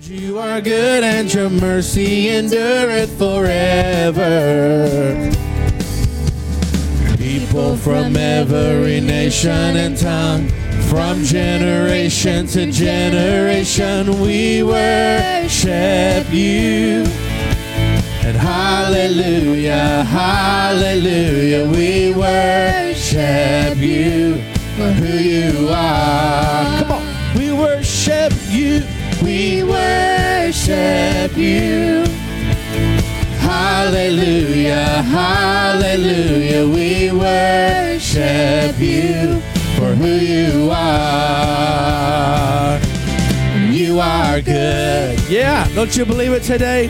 You are good and your mercy endureth forever. People from every nation and tongue, from generation to generation, we worship you. And hallelujah, hallelujah, we worship you for who you are. Come on, worship you. Hallelujah, hallelujah, we worship you for who you are. You are good. Yeah, don't you believe it today?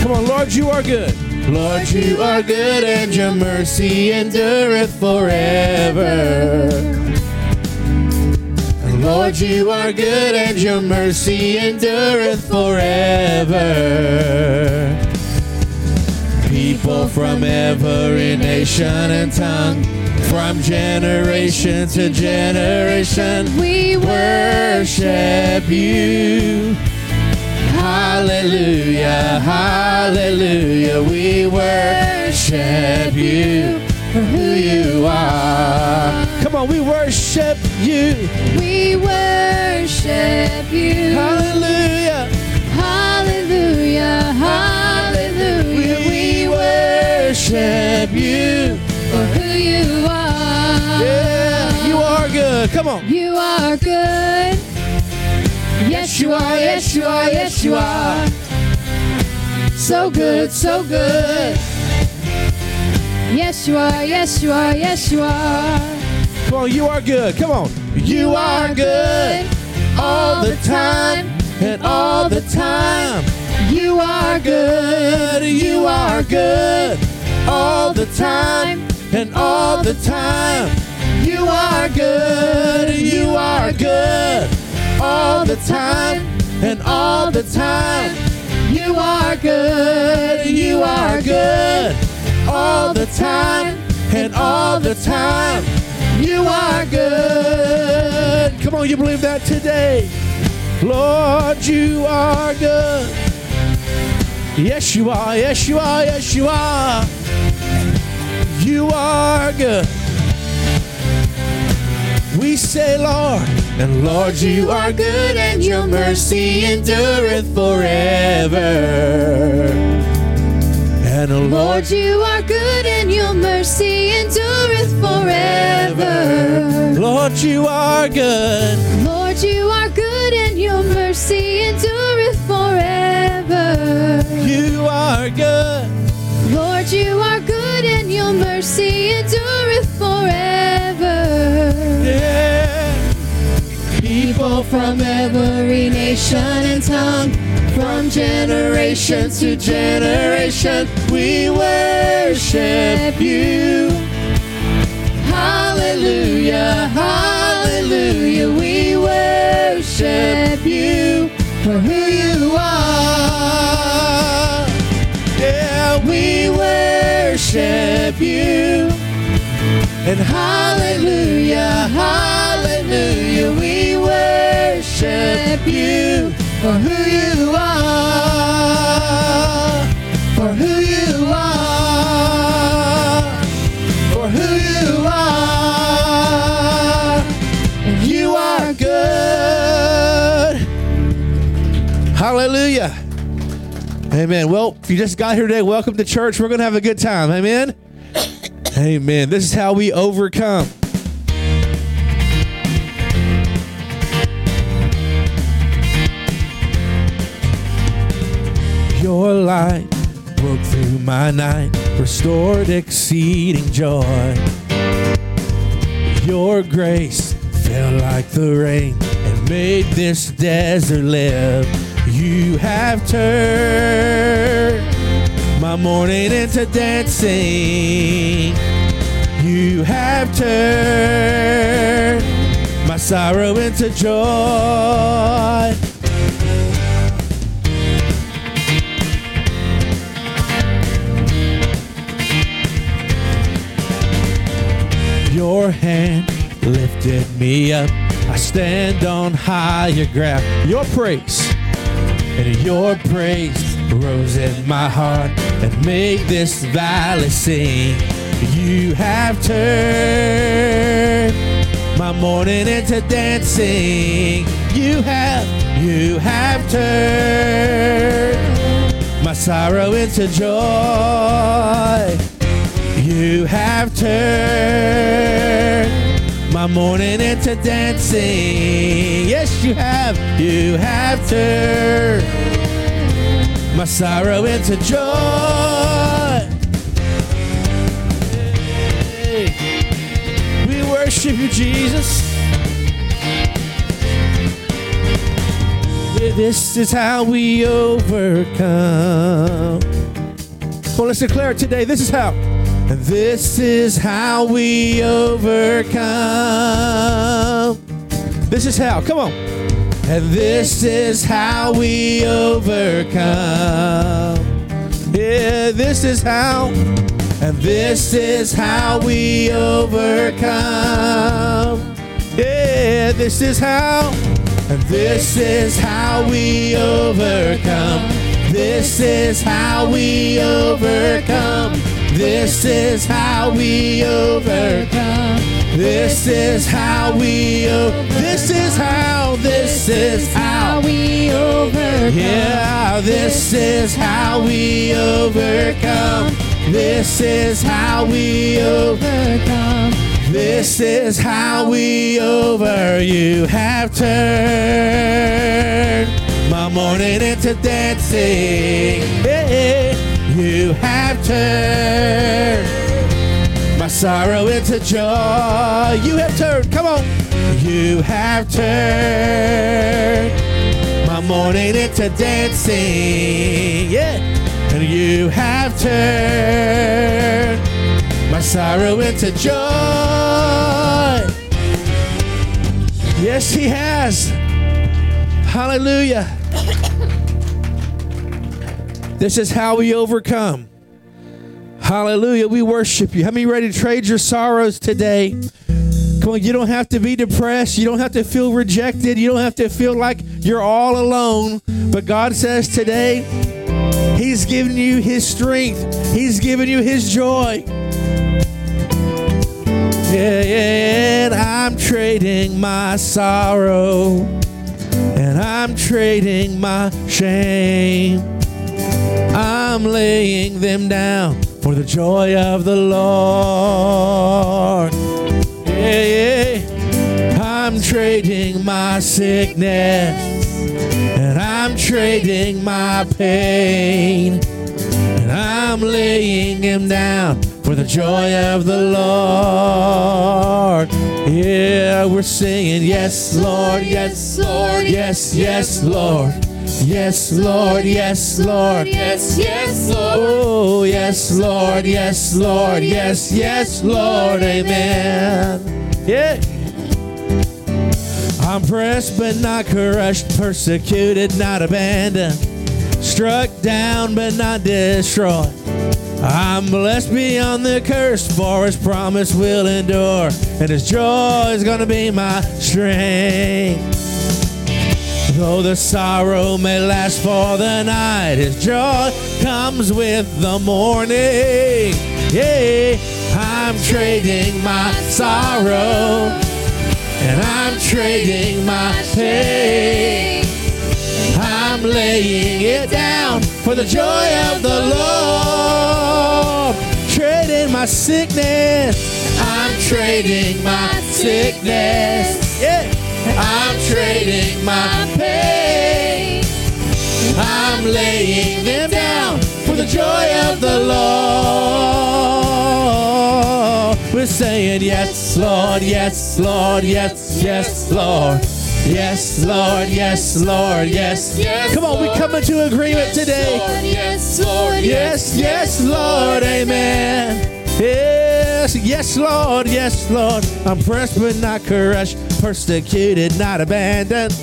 Come on, Lord, you are good. Lord, you are good and your mercy endureth forever. Lord, you are good and your mercy endureth forever. People from every nation and tongue, from generation to generation, we worship you. Hallelujah, hallelujah, we worship you for who you are. Come on, we worship you. We worship you. Hallelujah. Hallelujah. Hallelujah. We worship you. for who you are. Yeah, you are good. Come on. You are good. Yes, you are. Yes, you are. Yes, you are. So good. So good. Yes, you are. Yes, you are. Yes, you are. Come on, you are good. Come on. You are good all the time and all the time. You are good. You are good all the time and all the time. You are good. You are good all the time and all the time. You are good. You are good all the time and all the time. You are good. Come on, you believe that today? Lord, you are good. Yes, you are. Yes, you are. Yes, you are. You are good. We say, Lord, and Lord, you are good, and your mercy endureth forever. And oh, Lord, Lord, you are good and your mercy endureth forever. Lord, you are good. Lord, you are good and your mercy endureth forever. You are good. Lord, you are good and your mercy endureth forever. People from every nation and tongue, from generation to generation, we worship you. Hallelujah, hallelujah, we worship you for who you are. Yeah, we worship you. And hallelujah, hallelujah, worship you for who you are, for who you are, for who you are. And you are good. Hallelujah. Amen. Well, if you just got here today, welcome to church. We're going to have a good time. Amen. Amen. This is how we overcome. Your light broke through my night, restored exceeding joy. Your grace fell like the rain and made this desert live. You have turned my mourning into dancing. You have turned my sorrow into joy. Your hand lifted me up. I stand on higher ground. Your praise and your praise rose in my heart and made this valley sing. You have turned my mourning into dancing. You have, you have turned my sorrow into joy. You have turned my mourning into dancing. Yes, you have. You have turned my sorrow into joy. We worship you, Jesus. This is how we overcome. Well, let's declare it today. This is how. This is how we overcome. This is how. Come on. And this is how we overcome. Yeah, this is how. And this is how we overcome. Yeah, this is how. And this is how we overcome. This is how we overcome. This is how we overcome. This is how we o- This is how this is how we overcome. Yeah, this is how we overcome. This is how we overcome. Overcome. This is how we over you have turned my mourning into dancing. Yeah, you have turned my sorrow into joy. You have turned, come on. You have turned my mourning into dancing. Yeah, and you have turned my sorrow into joy. Yes, He has. Hallelujah. This is how we overcome. Hallelujah. We worship you. How many ready to trade your sorrows today? Come on, you don't have to be depressed. You don't have to feel rejected. You don't have to feel like you're all alone. But God says today, He's given you His strength, He's given you His joy. Yeah, yeah, and I'm trading my sorrow, and I'm trading my shame. I'm laying them down for the joy of the Lord. Yeah, yeah. I'm trading my sickness, and I'm trading my pain, and I'm laying him down for the joy of the Lord. Yeah, we're singing, Yes, Lord, yes, Lord, yes, yes, Lord. Yes, Lord, yes, Lord. Yes, Lord, yes, yes, Lord. Oh, yes, Lord, yes, Lord, yes, yes, Lord, amen. Yeah. I'm pressed but not crushed, persecuted, not abandoned, struck down but not destroyed. I'm blessed beyond the curse, for his promise will endure, and his joy is gonna be my strength. Though the sorrow may last for the night, his joy comes with the morning. Yeah, I'm trading my sorrow and I'm trading my pain. I'm laying it down for the joy of the Lord. Trading my sickness, I'm trading my sickness. Yeah. I'm trading my pain. I'm laying them down for the joy of the Lord. We're saying, Yes, Lord, yes, Lord, yes, yes, Lord. Yes, Lord, yes, Lord, yes. Yes, Come on, we come into agreement today. Lord, yes, Lord. Yes, yes, Lord, amen. Yes, yes, Lord, yes, Lord. I'm pressed but not crushed, persecuted, not abandoned,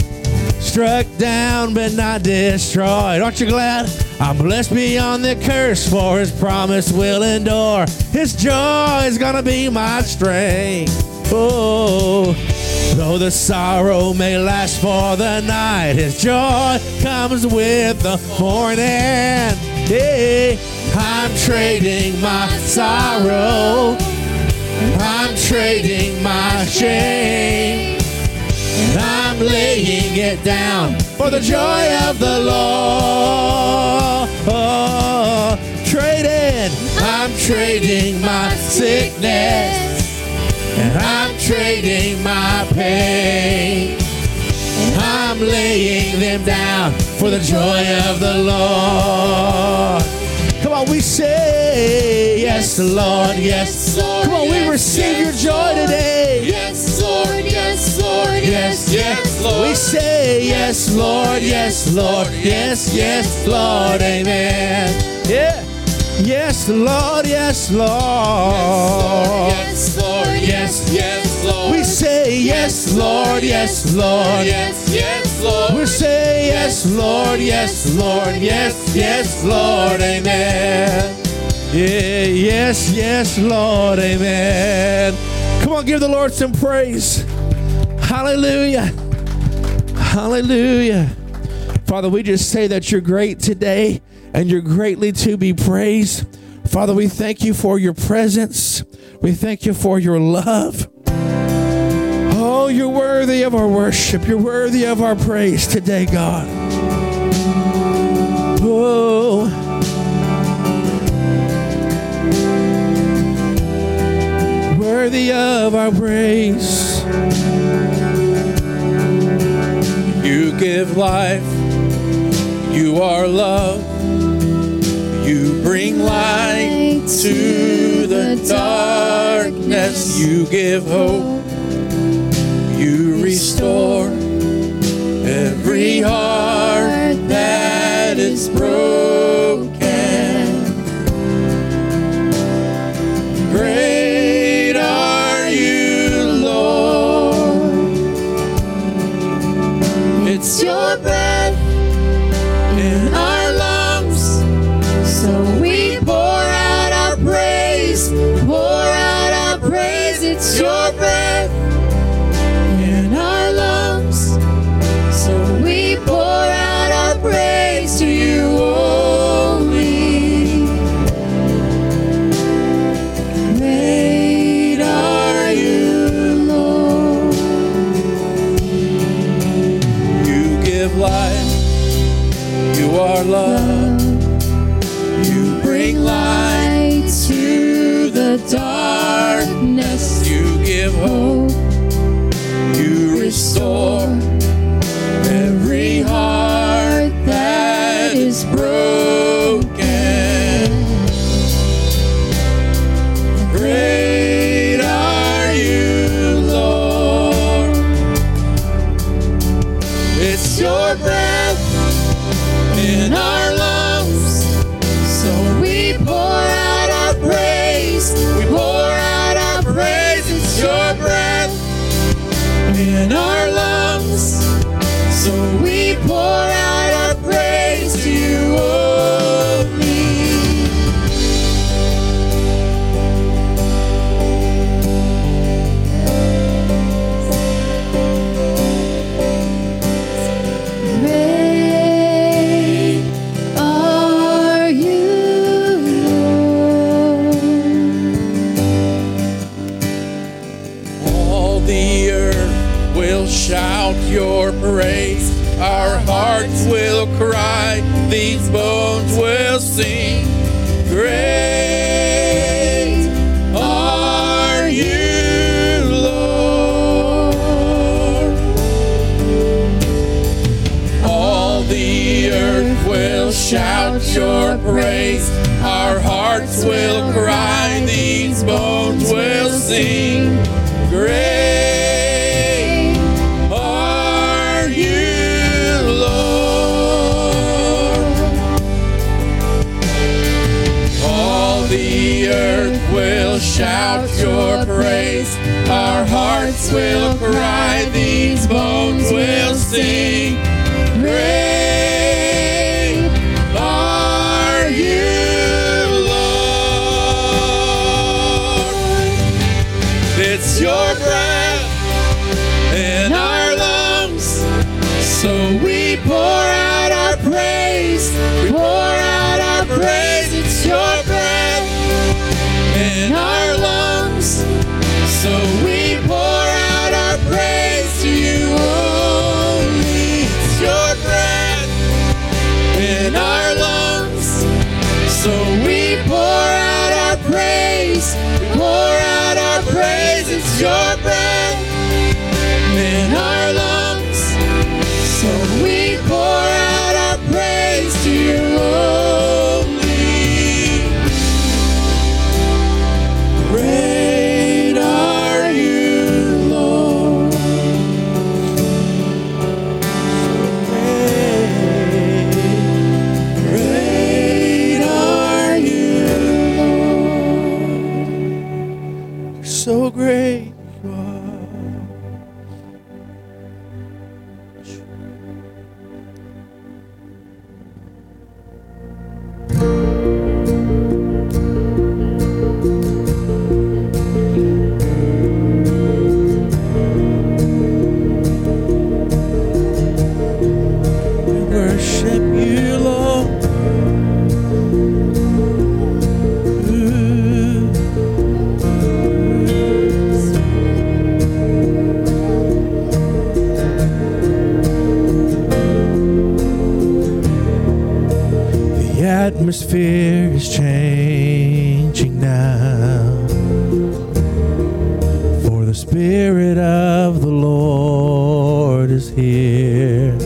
struck down but not destroyed. Aren't you glad? I'm blessed beyond the curse, for his promise will endure. His joy is gonna be my strength. Oh, though the sorrow may last for the night, his joy comes with the morning. Hey, I'm trading my sorrow. I'm trading my shame. And I'm laying it down for the joy of the Lord. Oh, trading, I'm trading my sickness. And I'm trading my pain. And I'm laying them down for the joy of the Lord. Come on, we say yes, Lord, yes. Come on, we receive your joy today. Yes, Lord, yes, Lord, Yes, yes, Lord. We say yes, Lord, yes, Lord, yes, yes, Lord, amen. Yeah. Yes, Lord, yes, Lord. Yes, Lord, Yes, yes, Lord. We say yes, Lord, yes, Lord. yes, yes, Lord. We say yes, Lord, yes, Lord, yes, yes, Lord, amen. Yeah, yes, yes, Lord, amen. Come on, give the Lord some praise. Hallelujah. Hallelujah. Father, we just say that you're great today and you're greatly to be praised. Father, we thank you for your presence. We thank you for your love. Oh, you're worthy of our worship. You're worthy of our praise today, God. Oh. Worthy of our praise. You give life. You are love. You bring light to the darkness. You give hope. You restore every heart that is broken. Sing. Great are you, Lord. All the earth will shout your praise. Our hearts will your praise. Our hearts will cry. These bones will sing. Your atmosphere is changing now. For the Spirit of the Lord is here.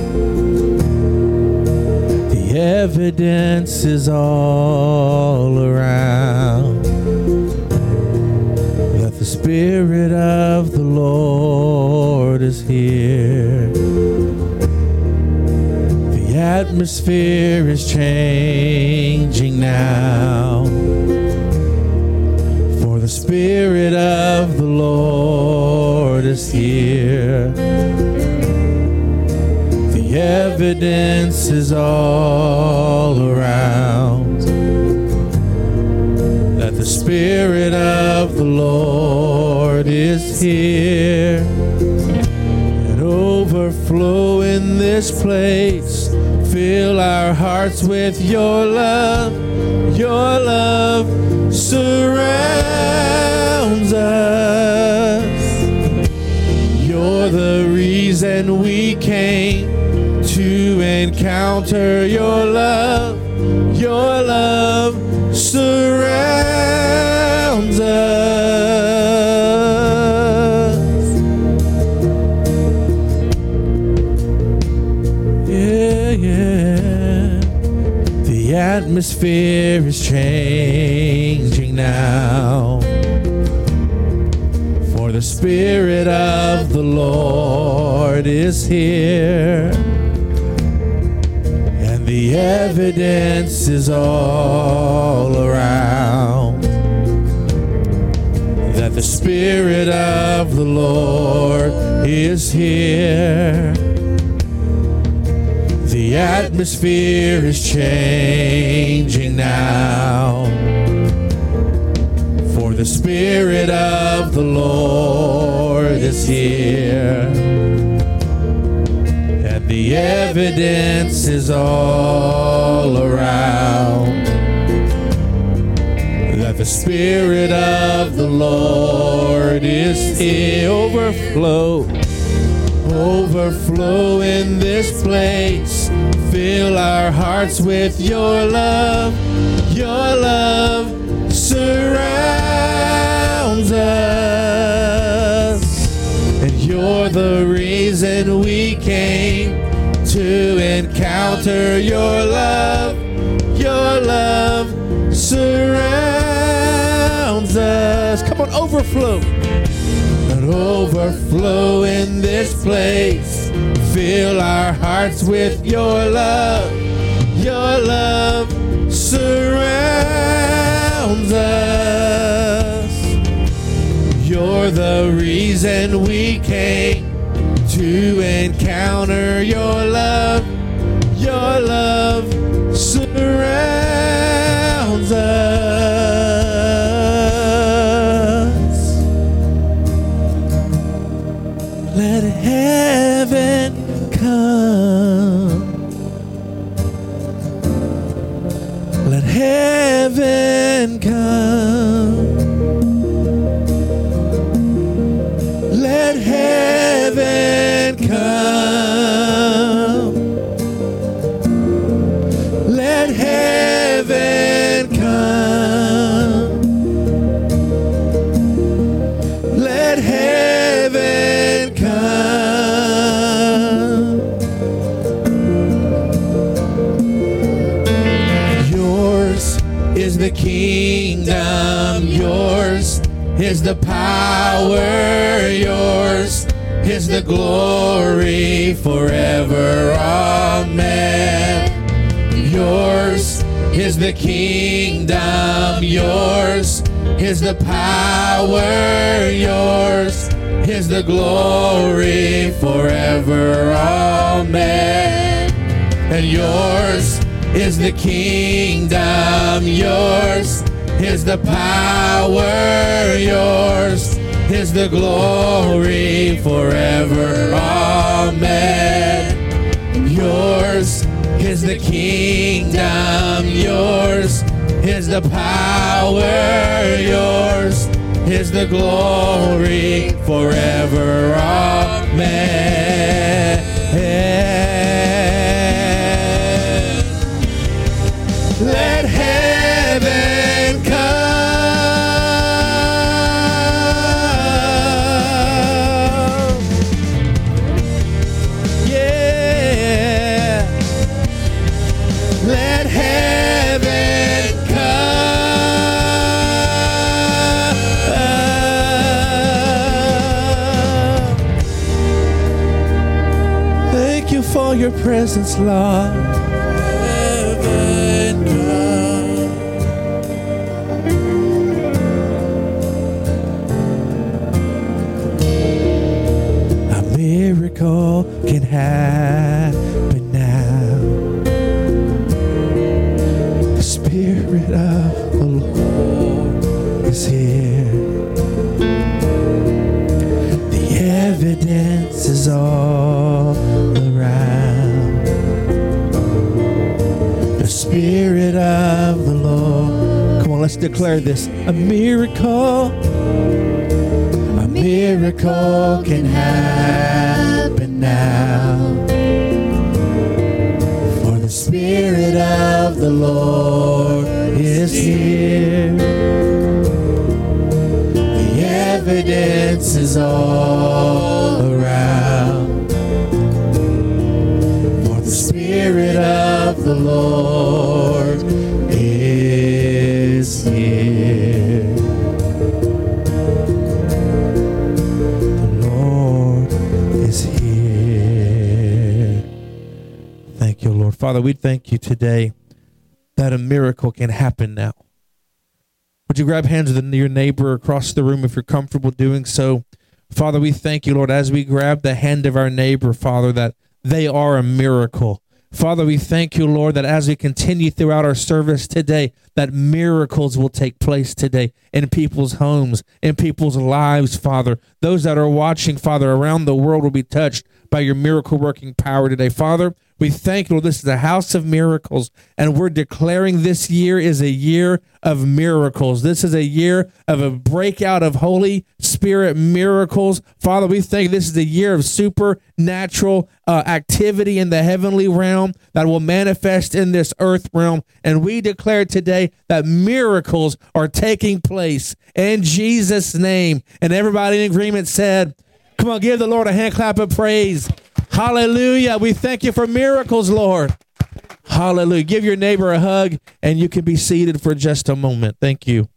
The evidence is all atmosphere is changing now. For the Spirit of the Lord is here. The evidence is all around that the Spirit of the Lord is here and overflow in this place. Fill our hearts with your love. Your love surrounds us. You're the reason we came to encounter your love. Your love surrounds us. Atmosphere is changing now. For the Spirit of the Lord is here. And the evidence is all around that the Spirit of the Lord is here. The atmosphere is changing now. For the Spirit of the Lord is here. And the evidence is all around that the Spirit of the Lord is here. Overflow, overflow in this place. Fill our hearts with your love. Your love surrounds us. And you're the reason we came to encounter your love. Your love surrounds us. Come on, overflow. And overflow in this place. Fill our hearts with your love. Your love surrounds us. You're the reason we came to encounter your love. Your love surrounds us. Is the power, yours is the glory forever. Amen. Yours is the kingdom, yours is the power, yours is the glory forever. Amen. And yours is the kingdom, yours is the power, yours is the glory forever. Amen. Yours is the kingdom, yours is the power, yours is the glory forever. Amen. Presence, Lord. Let's declare this. A miracle. A miracle can happen now. For the Spirit of the Lord is here. The evidence is all around. For the Spirit of the Lord Father, we thank you today that a miracle can happen now. Would you grab hands with your neighbor across the room if you're comfortable doing so? Father, we thank you, Lord, as we grab the hand of our neighbor, Father, that they are a miracle. Father, we thank you, Lord, that as we continue throughout our service today, that miracles will take place today in people's homes, in people's lives, Father. Those that are watching, Father, around the world will be touched by your miracle working power today. Father, we thank you, Lord. This is a house of miracles, and we're declaring this year is a year of miracles. This is a year of a breakout of Holy Spirit miracles. Father, we think this is a year of supernatural uh, activity in the heavenly realm that will manifest in this earth realm. And we declare today that miracles are taking place in Jesus' name. And everybody in agreement said, Come on, give the Lord a hand clap of praise. Hallelujah. We thank you for miracles, Lord. Hallelujah. Give your neighbor a hug and you can be seated for just a moment. Thank you.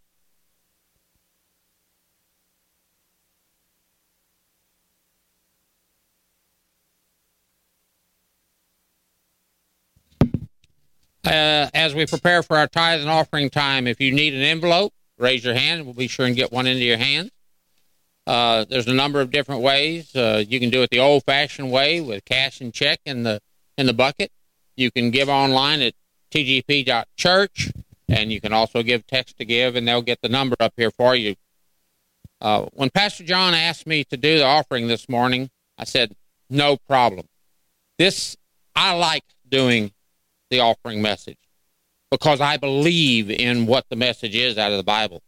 Uh, as we prepare for our tithe and offering time, if you need an envelope, raise your hand and we'll be sure and get one into your hands. Uh, there's a number of different ways. Uh, you can do it the old-fashioned way with cash and check in the in the bucket. You can give online at tgp.church, and you can also give text to give, and they'll get the number up here for you. Uh, when Pastor John asked me to do the offering this morning, I said, "No problem." This I like doing the offering message because I believe in what the message is out of the Bible.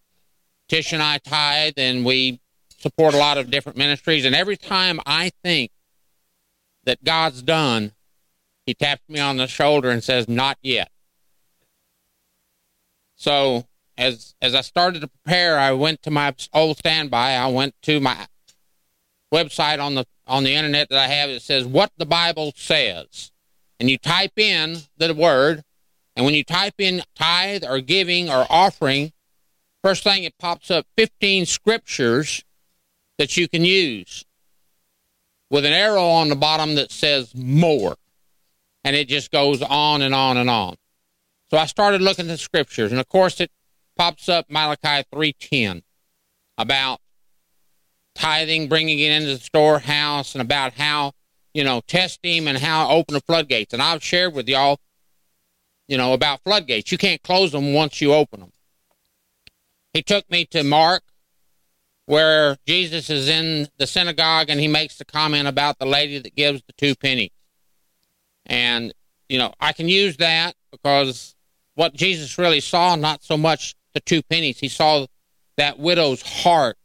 Tish and I tithe, and we support a lot of different ministries. And every time I think that God's done, He taps me on the shoulder and says, "Not yet." So as as I started to prepare, I went to my old standby. I went to my website on the on the internet that I have. It says what the Bible says, and you type in the word, And when you type in tithe or giving or offering, first thing it pops up 15 scriptures that you can use with an arrow on the bottom that says more. And it just goes on and on and on. So I started looking at the scriptures, and of course it pops up Malachi 3:10 about tithing, bringing it into the storehouse, and about how you know test him and how open the floodgates. And I've shared with y'all, you know, about floodgates. You can't close them once you open them. He took me to Mark, where Jesus is in the synagogue, and he makes the comment about the lady that gives the two pennies. And you know, I can use that because what Jesus really saw, not so much the two pennies, he saw that widow's heart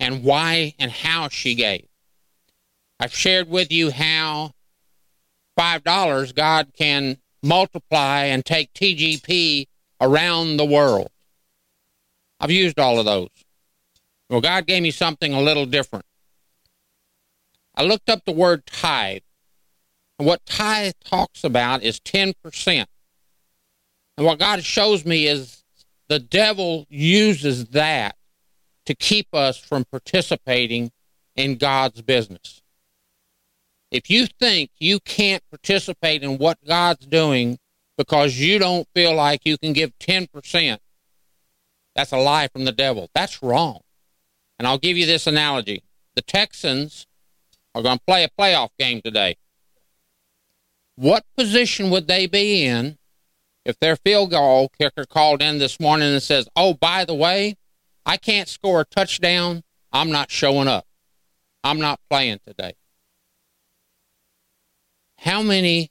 and why and how she gave. I've shared with you how $5 God can multiply and take TGP around the world. I've used all of those. Well, God gave me something a little different. I looked up the word tithe. And what tithe talks about is 10%. And what God shows me is the devil uses that to keep us from participating in God's business. If you think you can't participate in what God's doing because you don't feel like you can give 10%, that's a lie from the devil. That's wrong. And I'll give you this analogy. The Texans are going to play a playoff game today. What position would they be in if their field goal kicker called in this morning and says, Oh, by the way, I can't score a touchdown, I'm not showing up. I'm not playing today. How many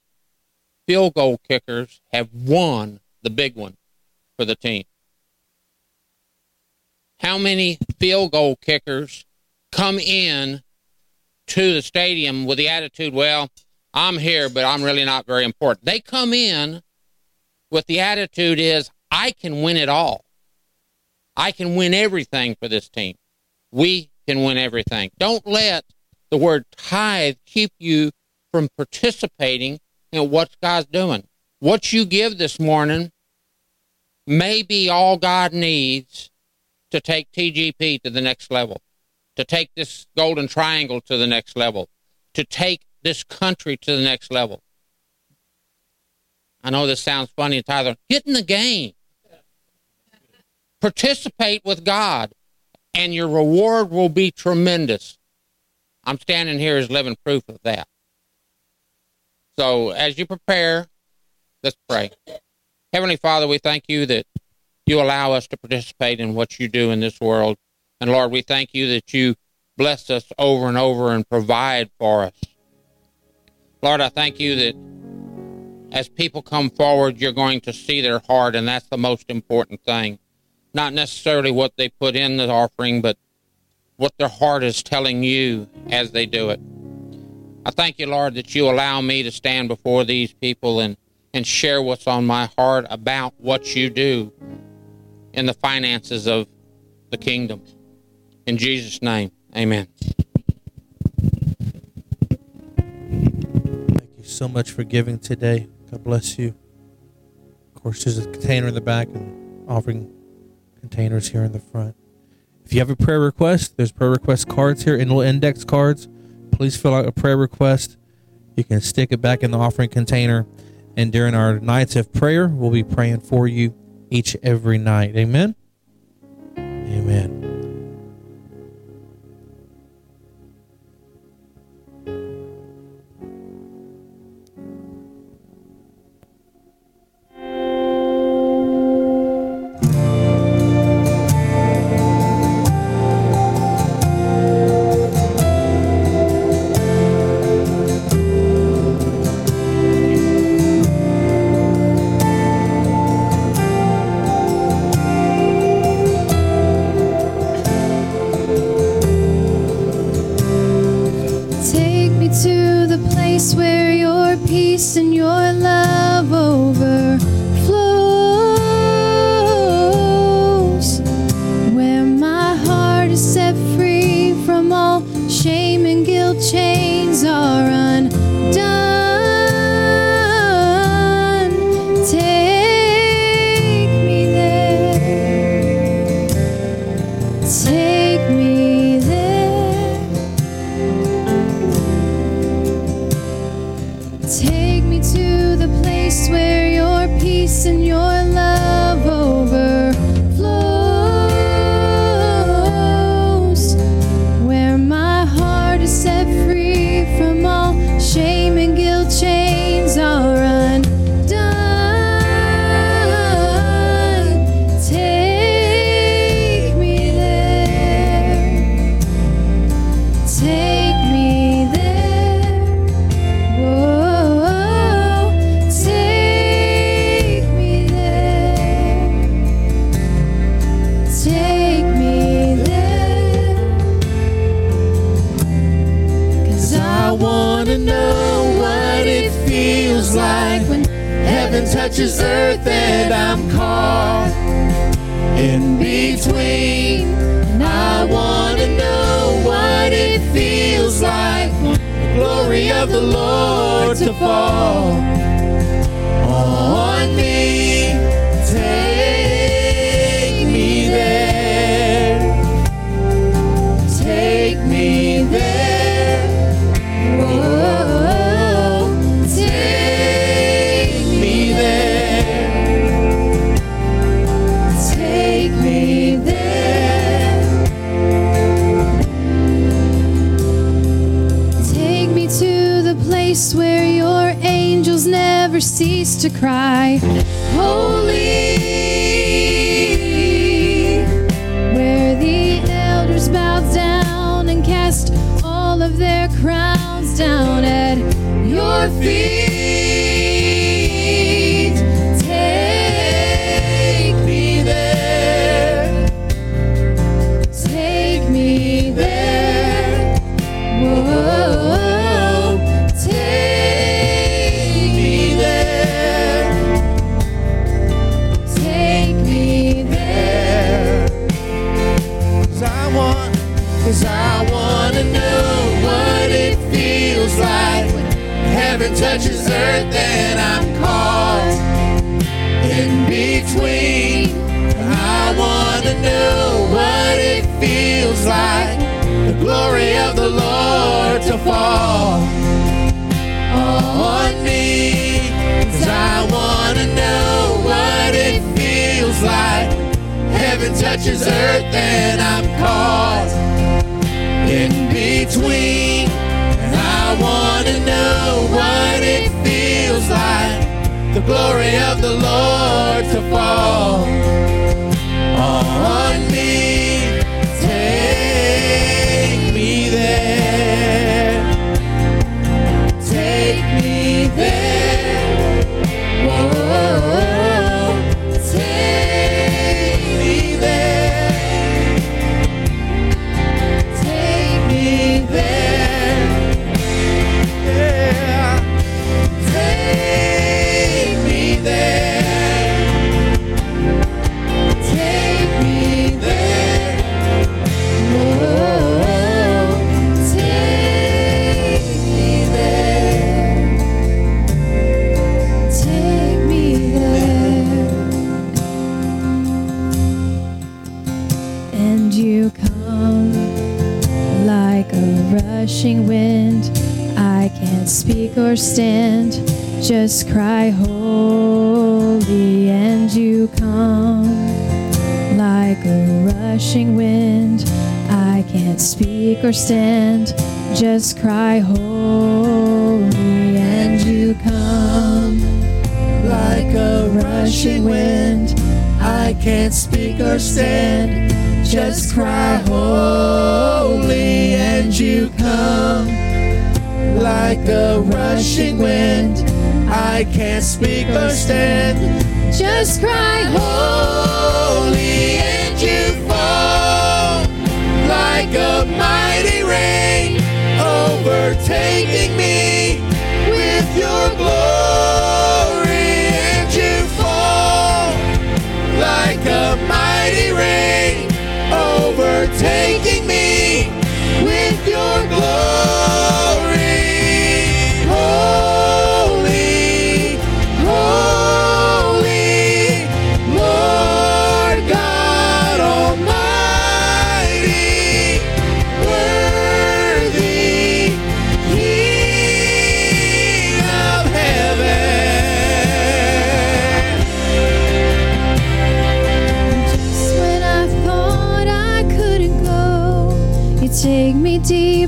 field goal kickers have won the big one for the team? How many field goal kickers come in to the stadium with the attitude, well, I'm here, but I'm really not very important? They come in with the attitude is I can win it all. I can win everything for this team. We can win everything. Don't let the word tithe keep you from participating in what God's doing. What you give this morning may be all God needs to take TGP to the next level, to take this golden triangle to the next level, to take this country to the next level. I know this sounds funny, Tyler. Get in the game. Participate with God, and your reward will be tremendous. I'm standing here as living proof of that. So, as you prepare, let's pray. Heavenly Father, we thank you that you allow us to participate in what you do in this world. And Lord, we thank you that you bless us over and over and provide for us. Lord, I thank you that as people come forward, you're going to see their heart, and that's the most important thing. Not necessarily what they put in the offering, but what their heart is telling you as they do it. I thank you, Lord, that you allow me to stand before these people and, and share what's on my heart about what you do in the finances of the kingdom. In Jesus' name, amen. Thank you so much for giving today. God bless you. Of course, there's a container in the back and offering containers here in the front. If you have a prayer request, there's prayer request cards here in little index cards. Please fill out a prayer request. You can stick it back in the offering container. And during our nights of prayer, we'll be praying for you each every night. Amen. Amen.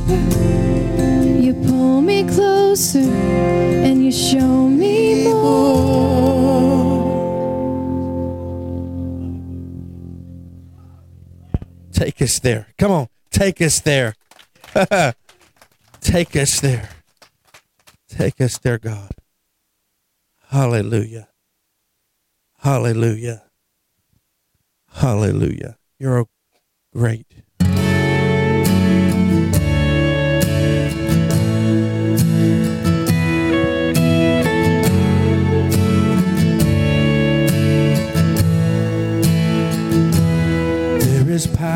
You pull me closer and you show me more. Take us there. Come on, take us there. take us there. Take us there, God. Hallelujah. Hallelujah. Hallelujah. You're a great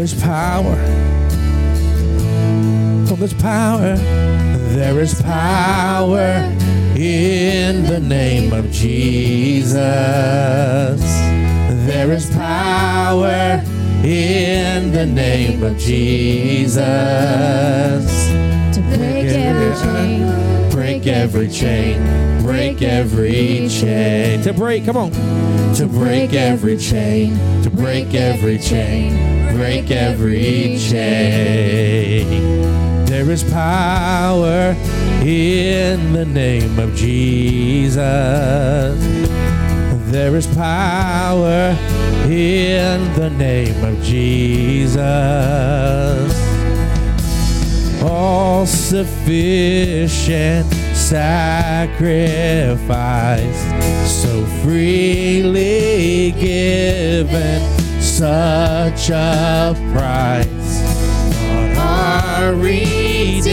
There's power. Oh, there's power. There is power in the name of Jesus. There is power in the name of Jesus. To break every chain. Break every chain, break every chain. To break, come on. To break every chain, to break every chain, break every chain. There is power in the name of Jesus. There is power in the name of Jesus all sufficient sacrifice, so freely given, such a price on our redemption.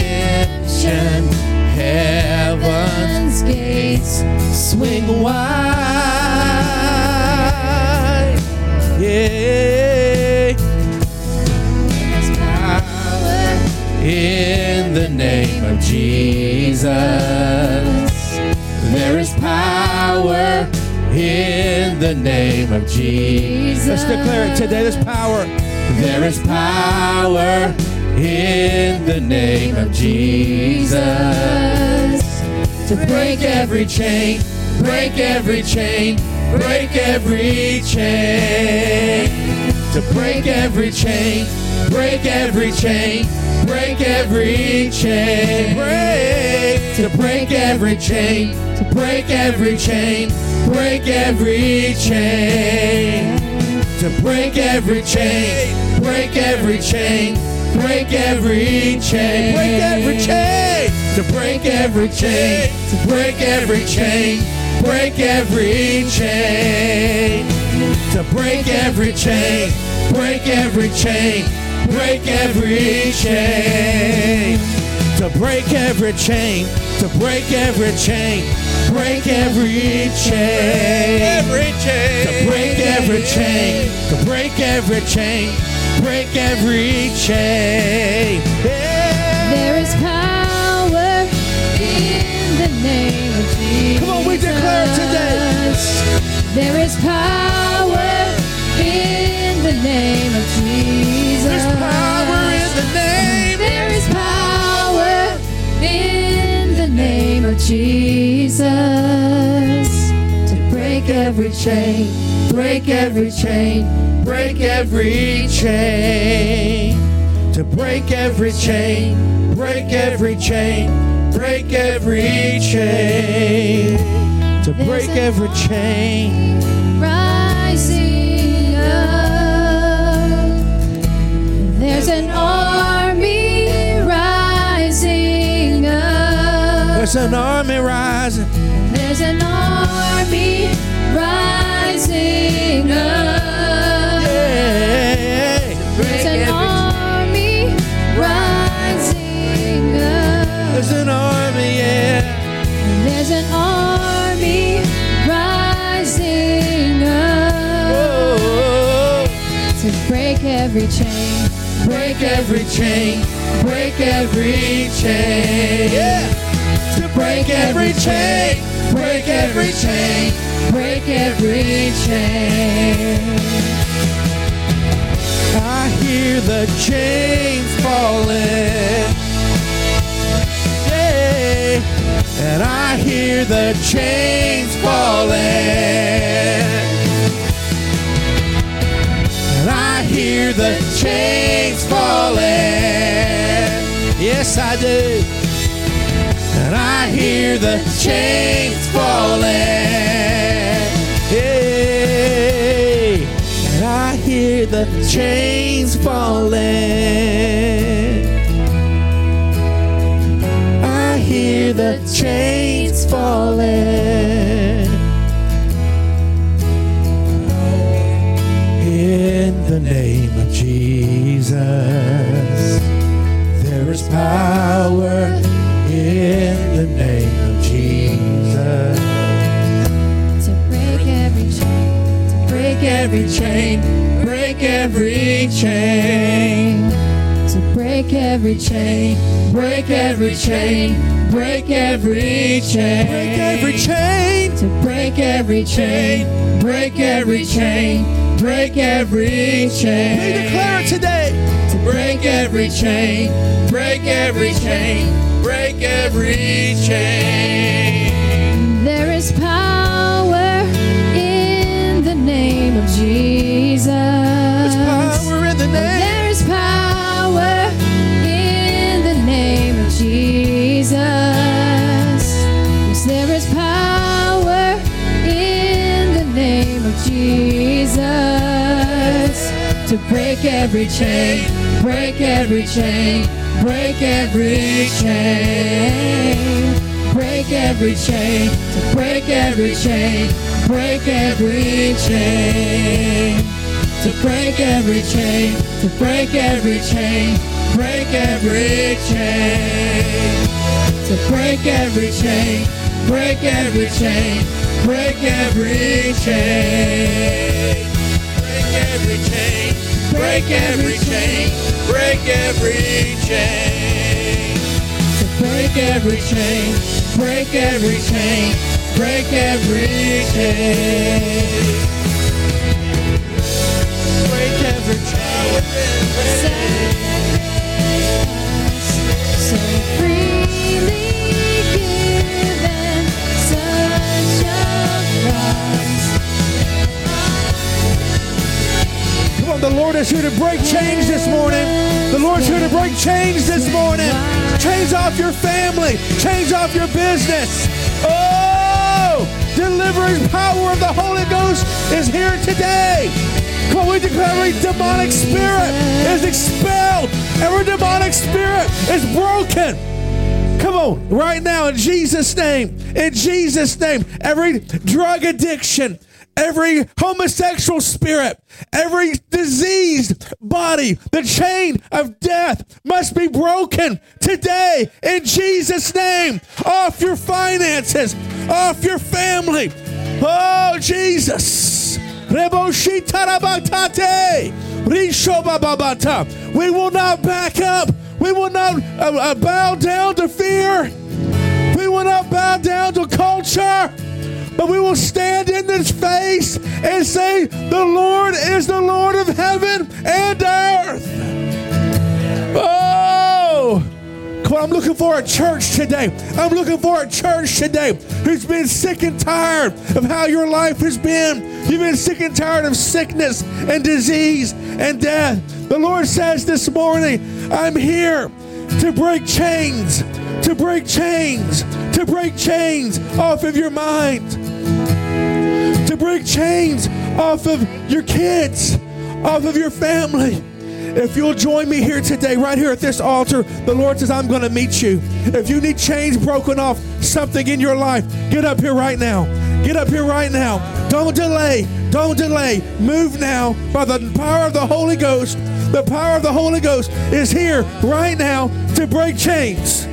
Heaven's gates swing wide. Yeah. In the name of Jesus, there is power. In the name of Jesus, let's declare it today. There's power. There is power in the name of Jesus to break every chain, break every chain, break every chain, to break every chain, break every chain, break every chain, break, every chain. Break. to break every chain, to break every chain, break every chain, to break every chain, break every chain, break every chain, break every chain, to break every chain, to break every chain, break every chain, to break every chain, break every chain, break every chain, to break every chain, to break every chain, break every chain, every chain, to break every chain, to break every chain, break every chain. Yeah. There is power in the name of Jesus. Come on, we declare today. There is power in the name of Jesus. Of Jesus to break every chain, break every chain, break every chain, to break every chain, break every chain, break every chain, to break every chain. rising up. There's an There's an army rising. There's an army rising up. Yeah. There's an army rising up. There's an army, yeah. There's an army rising up Oh, to break every chain, break every chain, break every chain. Yeah. To break every chain, break every chain, break every chain. I hear the chains falling. Yeah. And I hear the chains falling. And I hear the chains falling. Yes, I do. And I hear the chains falling. Hey, and I hear the chains falling. I hear the chains falling. In the name of Jesus, there is power every chain, break every chain. To break every chain, break every chain, break every chain. Break every chain. To break every chain, break every chain, break every chain. We declare it today. To break every chain, break every chain, break every chain. To break every chain, break every chain, break every chain, break every chain, to break every chain, break every chain to break every chain, to break every chain, break every chain, to break every chain, break every chain, break every chain, every chain, break every chain, break every chain, break every chain, break every chain, break every chain. Break every chain. So freely On, the Lord is here to break chains this morning. The Lord's here to break chains this morning. Chains off your family, chains off your business. Oh, delivering power of the Holy Ghost is here today. Come we declare every demonic spirit is expelled, every demonic spirit is broken. Come on, right now, in Jesus' name, in Jesus' name, every drug addiction, every homosexual spirit, every diseased body, the chain of death must be broken today in Jesus' name. Off your finances, off your family. Oh, Jesus. We will not back up. We will not uh, uh, bow down to fear. We will not bow down to culture, but we will stand in this face and say, The Lord is the Lord of heaven and earth. Oh! I'm looking for a church today. I'm looking for a church today who's been sick and tired of how your life has been. You've been sick and tired of sickness and disease and death. The Lord says this morning, I'm here to break chains, to break chains, to break chains off of your mind, to break chains off of your kids, off of your family. If you'll join me here today, right here at this altar, the Lord says, I'm going to meet you. If you need chains broken off, something in your life, get up here right now. Get up here right now. Don't delay. Don't delay. Move now by the power of the Holy Ghost. The power of the Holy Ghost is here right now to break chains.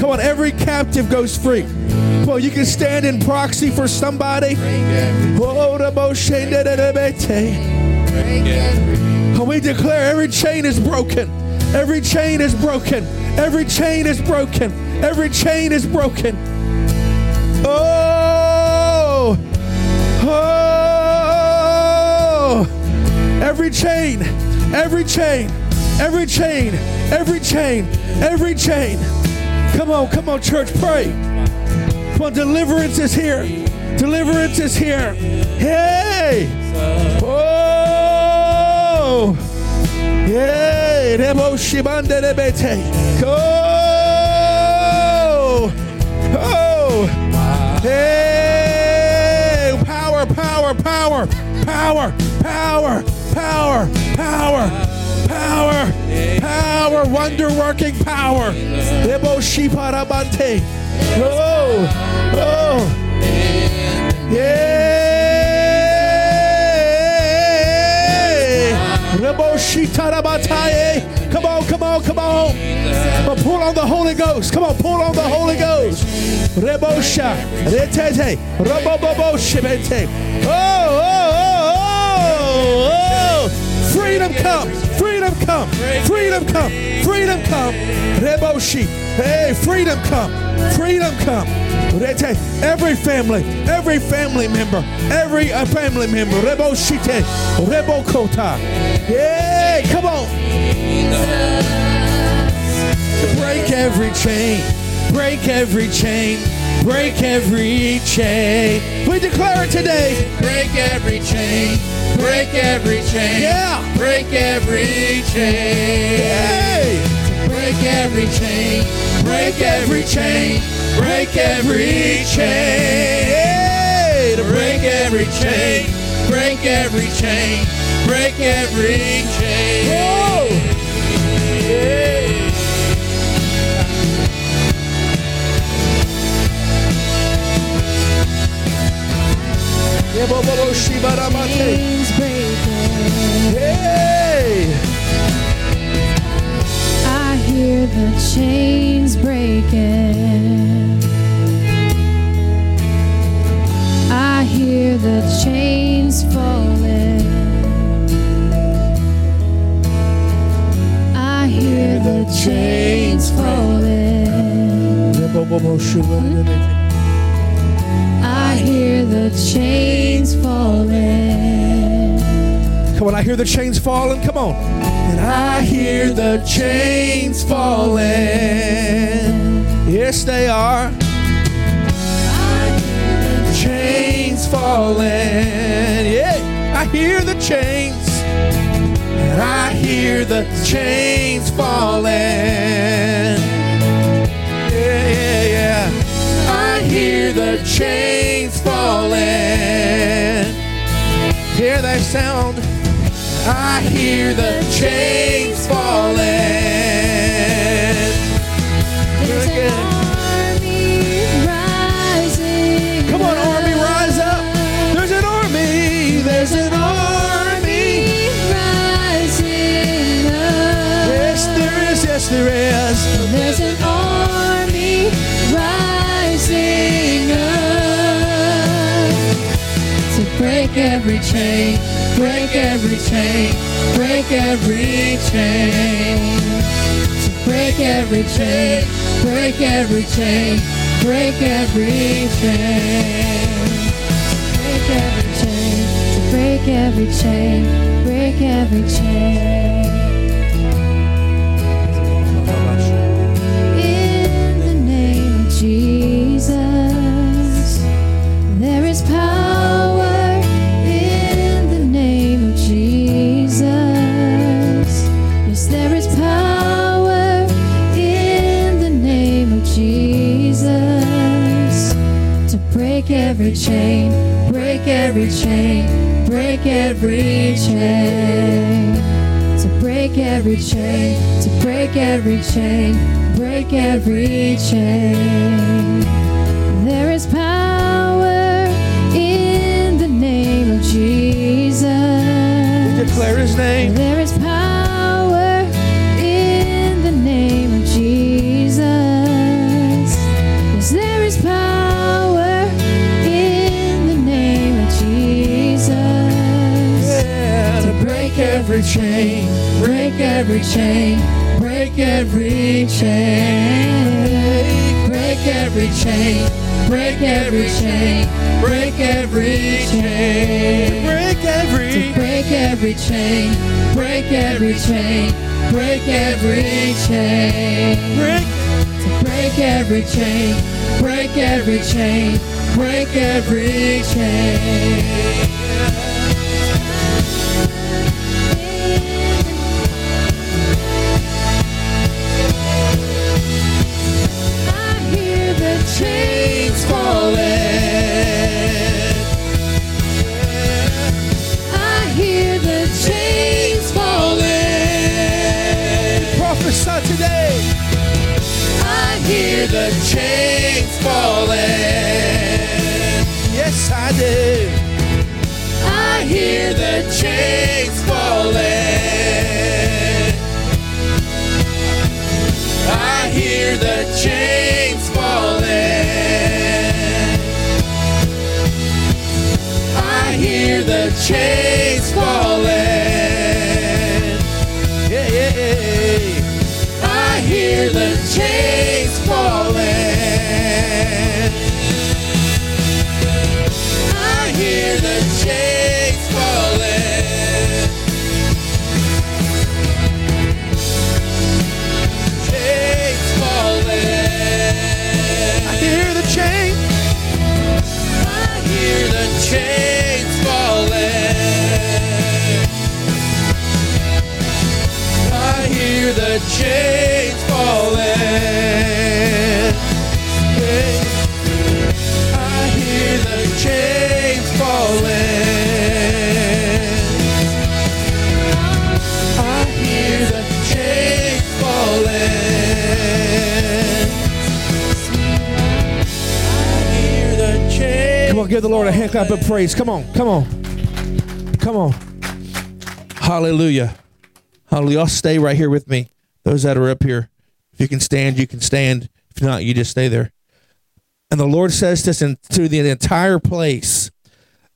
Come on, every captive goes free. On, you can stand in proxy for somebody. And we declare every chain is broken. Every chain is broken. Every chain is broken. Every chain is broken. Oh! Oh! Every chain, every chain, every chain, every chain, every chain. Come on, come on, church, pray. Come on, deliverance is here. Deliverance is here. Hey! Oh! Hey! Rebo shibande rebete. Oh! Oh! Hey! Power, power, power, power, power, power, wonder working power. Oh, oh. Yeah. Come on, come on, come on. Come on, pull on the Holy Ghost. Come on, pull on the Holy Ghost. Rebosha. Retete. Robobobo shibete. Oh, oh, Freedom come. Freedom come. Freedom come. Freedom come. Reboshi. Hey, freedom come. Freedom come. Every family, every family member, every family member. Reboshite. Rebokota. Hey, come on. Break every chain. Break every chain. Break every chain. We declare it today. Break every chain. Break every chain. Yeah. Break every chain. Break every chain. Break every chain. Break every chain. To Break every chain. Break every chain. Break every chain. Shibaramate. Chains breaking. Hey. I hear the chains breaking. I hear the chains falling. I hear the chains falling. I hear the chains falling. Come on, I hear the chains falling. Come on. And I hear the chains falling. Yes, they are. Chains falling. Yeah, I hear the chains. And I hear the chains falling. Yeah, yeah, yeah. I hear the chains falling. Hear that sound? I hear the chains falling. There's Good. army rising. Come on, army, rise up. There's an army. There's an army. rising up. Yes, there is. Yes, there is. There's an army rising up To break every chain. Break every chain. Break every chain. To break every chain. Break every chain. Break every chain. break every chain, to break every chain, break every chain. In the name of Jesus, every chain, break every chain, break every chain. To break every chain, to break every chain, break every chain. There is power in the name of Jesus. We Declare his name. Chain, break every chain, break every chain, break every chain, break every chain, break every chain, break every. Chain, break every chain, break every chain, break every chain, Break. to break every chain, break every chain, break every chain. hear the chains falling. I hear the chains. Chains falling. I hear the chains falling. Give the Lord a hand clap of praise. Come on, come on, come on. Hallelujah. Hallelujah. Stay right here with me. Those that are up here, if you can stand, you can stand. If not, you just stay there. And the Lord says this in, to the entire place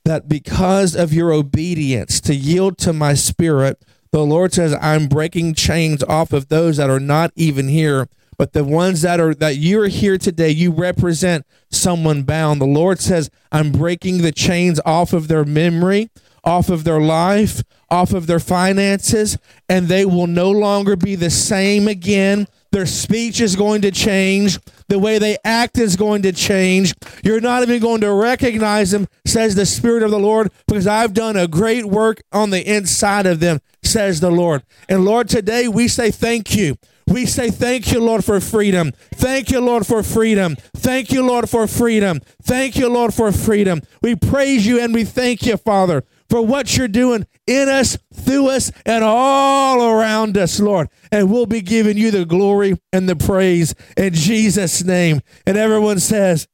that because of your obedience to yield to my spirit, the Lord says, I'm breaking chains off of those that are not even here. But the ones that are that you're here today, you represent someone bound. The Lord says, I'm breaking the chains off of their memory, off of their life, off of their finances, and they will no longer be the same again. Their speech is going to change. The way they act is going to change. You're not even going to recognize them, says the Spirit of the Lord, because I've done a great work on the inside of them, says the Lord. And Lord, today we say thank you. We say thank you, Lord, for freedom. Thank you, Lord, for freedom. Thank you, Lord, for freedom. Thank you, Lord, for freedom. We praise you and we thank you, Father, for what you're doing in us, through us, and all around us, Lord. And we'll be giving you the glory and the praise in Jesus' name. And everyone says,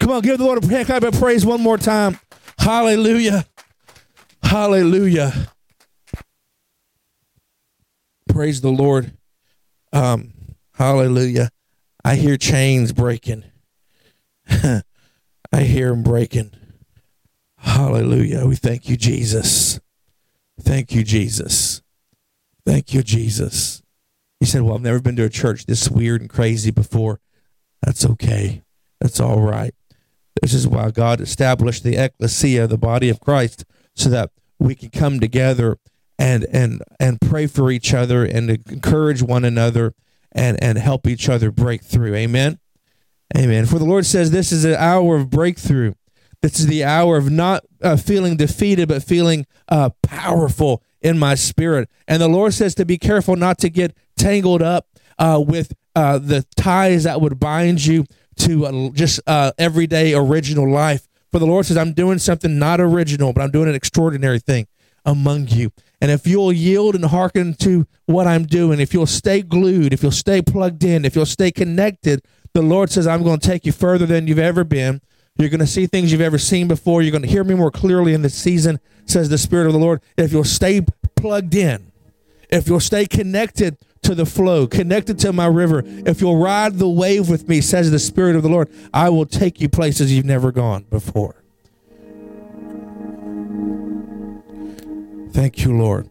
Come on, give the Lord a hand clap of praise one more time. Hallelujah. Hallelujah. Praise the Lord. Um, hallelujah. I hear chains breaking. I hear them breaking. Hallelujah. We thank you, Jesus. Thank you, Jesus. Thank you, Jesus. He said, Well, I've never been to a church this weird and crazy before. That's okay. That's all right. This is why God established the ecclesia, the body of Christ, so that we can come together and and and pray for each other and encourage one another and and help each other break through. Amen. Amen. For the Lord says this is an hour of breakthrough. This is the hour of not uh, feeling defeated, but feeling uh, powerful in my spirit. And the Lord says to be careful not to get tangled up uh, with uh, the ties that would bind you to uh, just uh, everyday original life. For the Lord says, I'm doing something not original, but I'm doing an extraordinary thing among you. And if you'll yield and hearken to what I'm doing, if you'll stay glued, if you'll stay plugged in, if you'll stay connected, the Lord says, I'm going to take you further than you've ever been. You're going to see things you've ever seen before. You're going to hear me more clearly in this season, says the Spirit of the Lord. If you'll stay plugged in, if you'll stay connected to the flow, connected to my river, if you'll ride the wave with me, says the Spirit of the Lord, I will take you places you've never gone before. Thank you, Lord.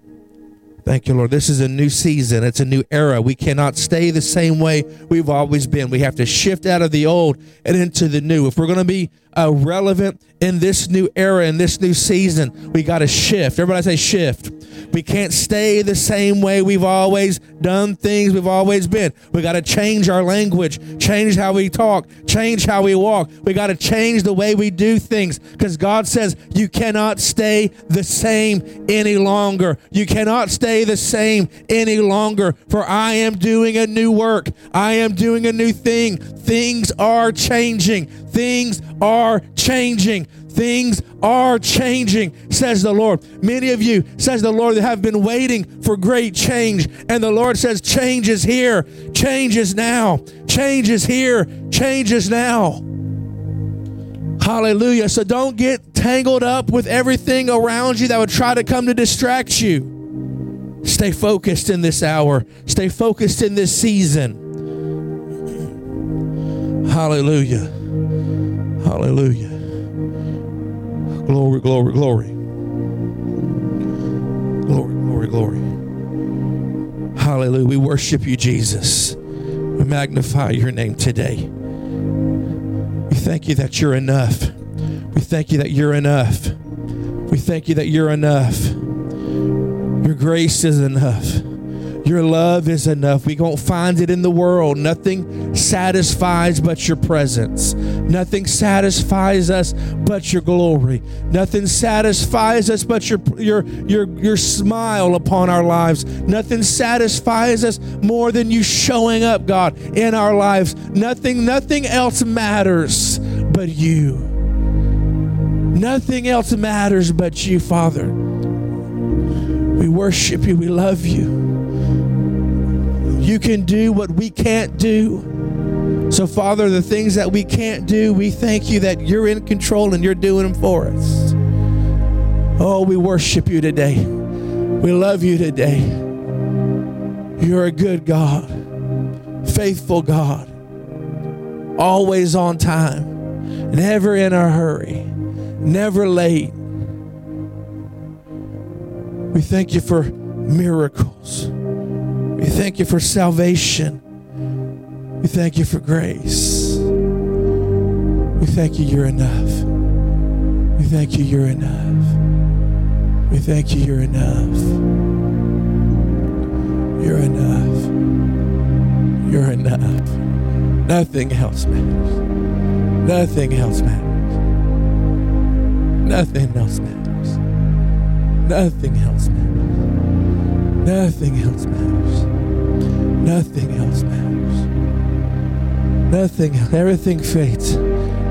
Thank you, Lord. This is a new season. It's a new era. We cannot stay the same way we've always been. We have to shift out of the old and into the new. If we're going to be uh, relevant in this new era, in this new season, we got to shift. Everybody say shift. We can't stay the same way we've always done things we've always been. We got to change our language, change how we talk, change how we walk. We got to change the way we do things because God says you cannot stay the same any longer. You cannot stay the same any longer, for I am doing a new work. I am doing a new thing. Things are changing. Things are changing. Things are changing, says the Lord. Many of you, says the Lord, have been waiting for great change. And the Lord says, Change is here. Change is now. Change is here. Change is now. Hallelujah. So don't get tangled up with everything around you that would try to come to distract you. Stay focused in this hour, stay focused in this season. Hallelujah. Hallelujah. Glory, glory, glory. Glory, glory, glory. Hallelujah. We worship you, Jesus. We magnify your name today. We thank you that you're enough. We thank you that you're enough. We thank you that you're enough. Your grace is enough. Your love is enough. We don't find it in the world. Nothing satisfies but your presence. Nothing satisfies us but your glory. Nothing satisfies us but your your your your smile upon our lives. Nothing satisfies us more than you showing up, God, in our lives. Nothing nothing else matters but you. Nothing else matters but you, Father. We worship you. We love you. You can do what we can't do. So, Father, the things that we can't do, we thank you that you're in control and you're doing them for us. Oh, we worship you today. We love you today. You're a good God, faithful God, always on time, never in a hurry, never late. We thank you for miracles. We thank you for salvation. We thank you for grace. We thank you, you're enough. We thank you, you're enough. We thank you, you're enough. You're enough. You're enough. Nothing else matters. Nothing else matters. Nothing else matters. Nothing else matters. Nothing else matters. Nothing else matters. Nothing, everything fades.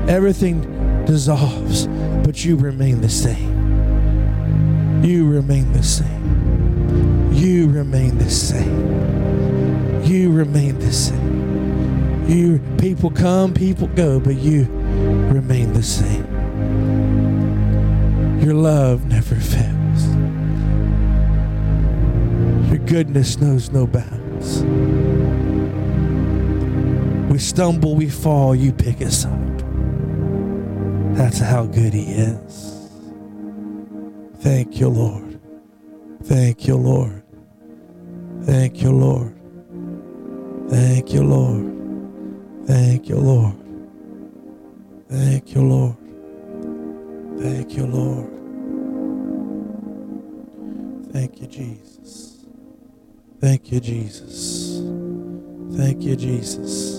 Everything dissolves, but you remain the same. You remain the same. You remain the same. You remain the same. You people come, people go, but you remain the same. Your love never fails. Your goodness knows no bounds. We stumble, we fall, you pick us up. That's how good He is. Thank you, Lord. Thank you, Lord. Thank you, Lord. Thank you, Lord. Thank you, Lord. Thank you, Lord. Thank you, Lord. Thank you, Jesus. Thank you, Jesus. Thank you, Jesus.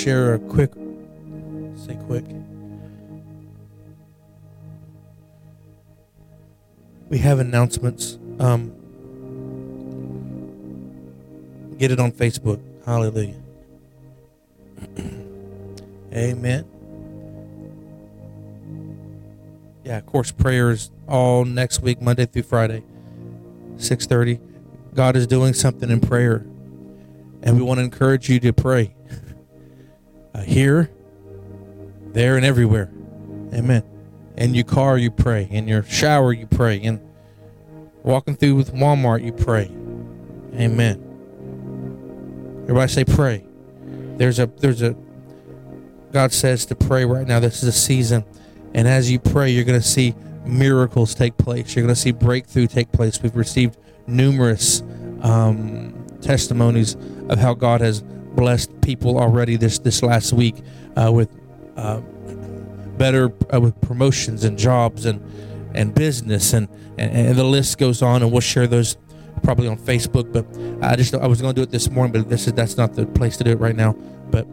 Share a quick, say quick. We have announcements. Um, get it on Facebook. Hallelujah. Amen. Yeah, of course, prayers all next week, Monday through Friday, 630. God is doing something in prayer, and we want to encourage you to pray here, there, and everywhere. Amen. In your car, you pray. In your shower, you pray. In walking through with Walmart, you pray. Amen. Everybody say pray. There's a there's a God says to pray right now. This is a season, and as you pray, you're going to see miracles take place. You're going to see breakthrough take place. We've received numerous um, testimonies of how God has blessed people already this this last week uh, with uh, better uh, with promotions and jobs and and business and, and and the list goes on and we'll share those probably on Facebook but I just I was going to do it this morning but this is that's not the place to do it right now but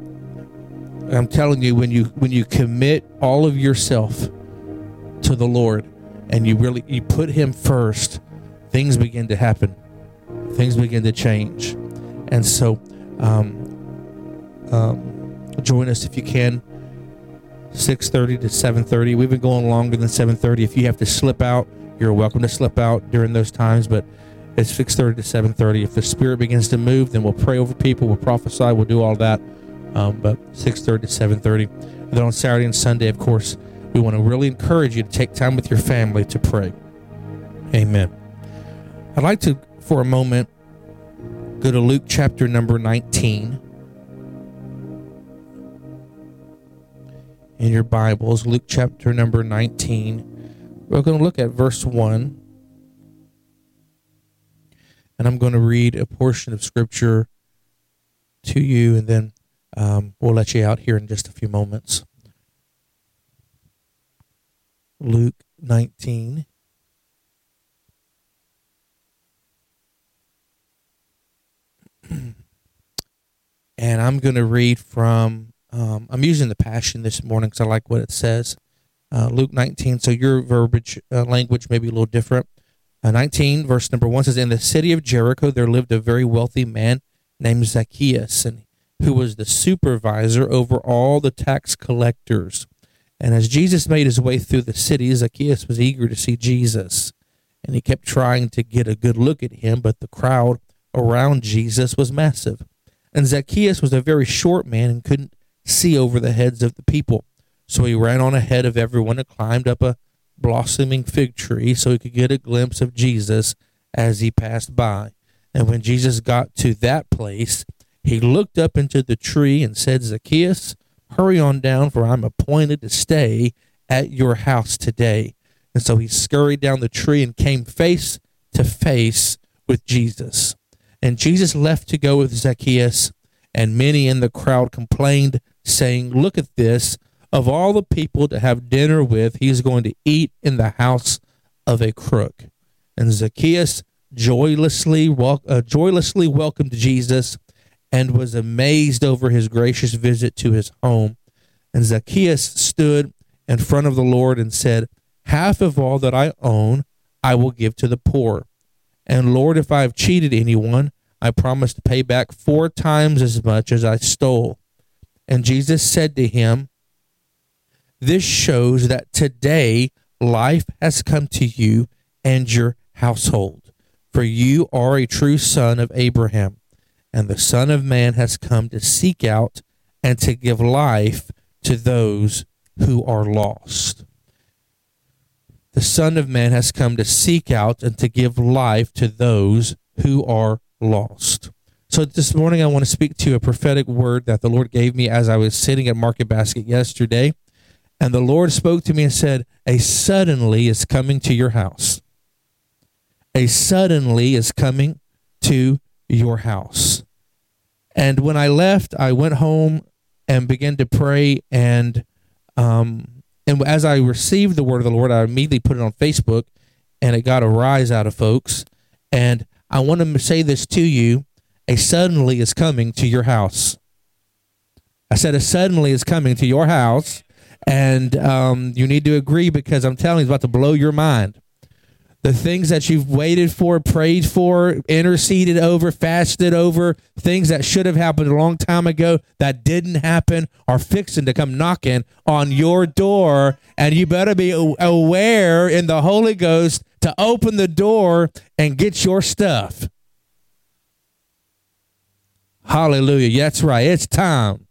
I'm telling you when you when you commit all of yourself to the Lord and you really you put him first things begin to happen. Things begin to change. And so, um, um, join us if you can. 6:30 to 7:30. We've been going longer than 7:30. If you have to slip out, you're welcome to slip out during those times. But it's 6:30 to 7:30. If the Spirit begins to move, then we'll pray over people. We'll prophesy. We'll do all that. Um, but 6:30 to 7:30. Then on Saturday and Sunday, of course, we want to really encourage you to take time with your family to pray. Amen. I'd like to, for a moment, go to Luke chapter number 19. In your Bibles, Luke chapter number 19. We're going to look at verse 1. And I'm going to read a portion of Scripture to you, and then um, we'll let you out here in just a few moments. Luke 19. and I'm going to read from, um, I'm using the Passion this morning because I like what it says. Uh, Luke 19. So your verbiage uh, language may be a little different. Uh, 19, verse number 1 says, In the city of Jericho there lived a very wealthy man named Zacchaeus, and who was the supervisor over all the tax collectors. And as Jesus made his way through the city, Zacchaeus was eager to see Jesus. And he kept trying to get a good look at him, but the crowd around Jesus was massive. And Zacchaeus was a very short man and couldn't see over the heads of the people. So he ran on ahead of everyone and climbed up a blossoming fig tree so he could get a glimpse of Jesus as he passed by. And when Jesus got to that place, he looked up into the tree and said, Zacchaeus, hurry on down, for I'm appointed to stay at your house today. And so he scurried down the tree and came face to face with Jesus. And Jesus left to go with Zacchaeus, and many in the crowd complained, saying, Look at this. Of all the people to have dinner with, he's going to eat in the house of a crook. And Zacchaeus joylessly, uh, joylessly welcomed Jesus and was amazed over his gracious visit to his home. And Zacchaeus stood in front of the Lord and said, Half of all that I own I will give to the poor. And Lord, if I have cheated anyone, I promise to pay back four times as much as I stole. And Jesus said to him, This shows that today life has come to you and your household, for you are a true son of Abraham. And the Son of Man has come to seek out and to give life to those who are lost. The Son of Man has come to seek out and to give life to those who are lost. So this morning, I want to speak to a prophetic word that the Lord gave me as I was sitting at Market Basket yesterday. And the Lord spoke to me and said, A suddenly is coming to your house. A suddenly is coming to your house. And when I left, I went home and began to pray. And um, and as I received the word of the Lord, I immediately put it on Facebook, and it got a rise out of folks. And I want to say this to you: a suddenly is coming to your house. I said a suddenly is coming to your house, and um, you need to agree because I'm telling you, it's about to blow your mind the things that you've waited for, prayed for, interceded over, fasted over, things that should have happened a long time ago that didn't happen are fixing to come knocking on your door. And you better be aware in the Holy Ghost to open the door and get your stuff. Hallelujah. That's right. It's time.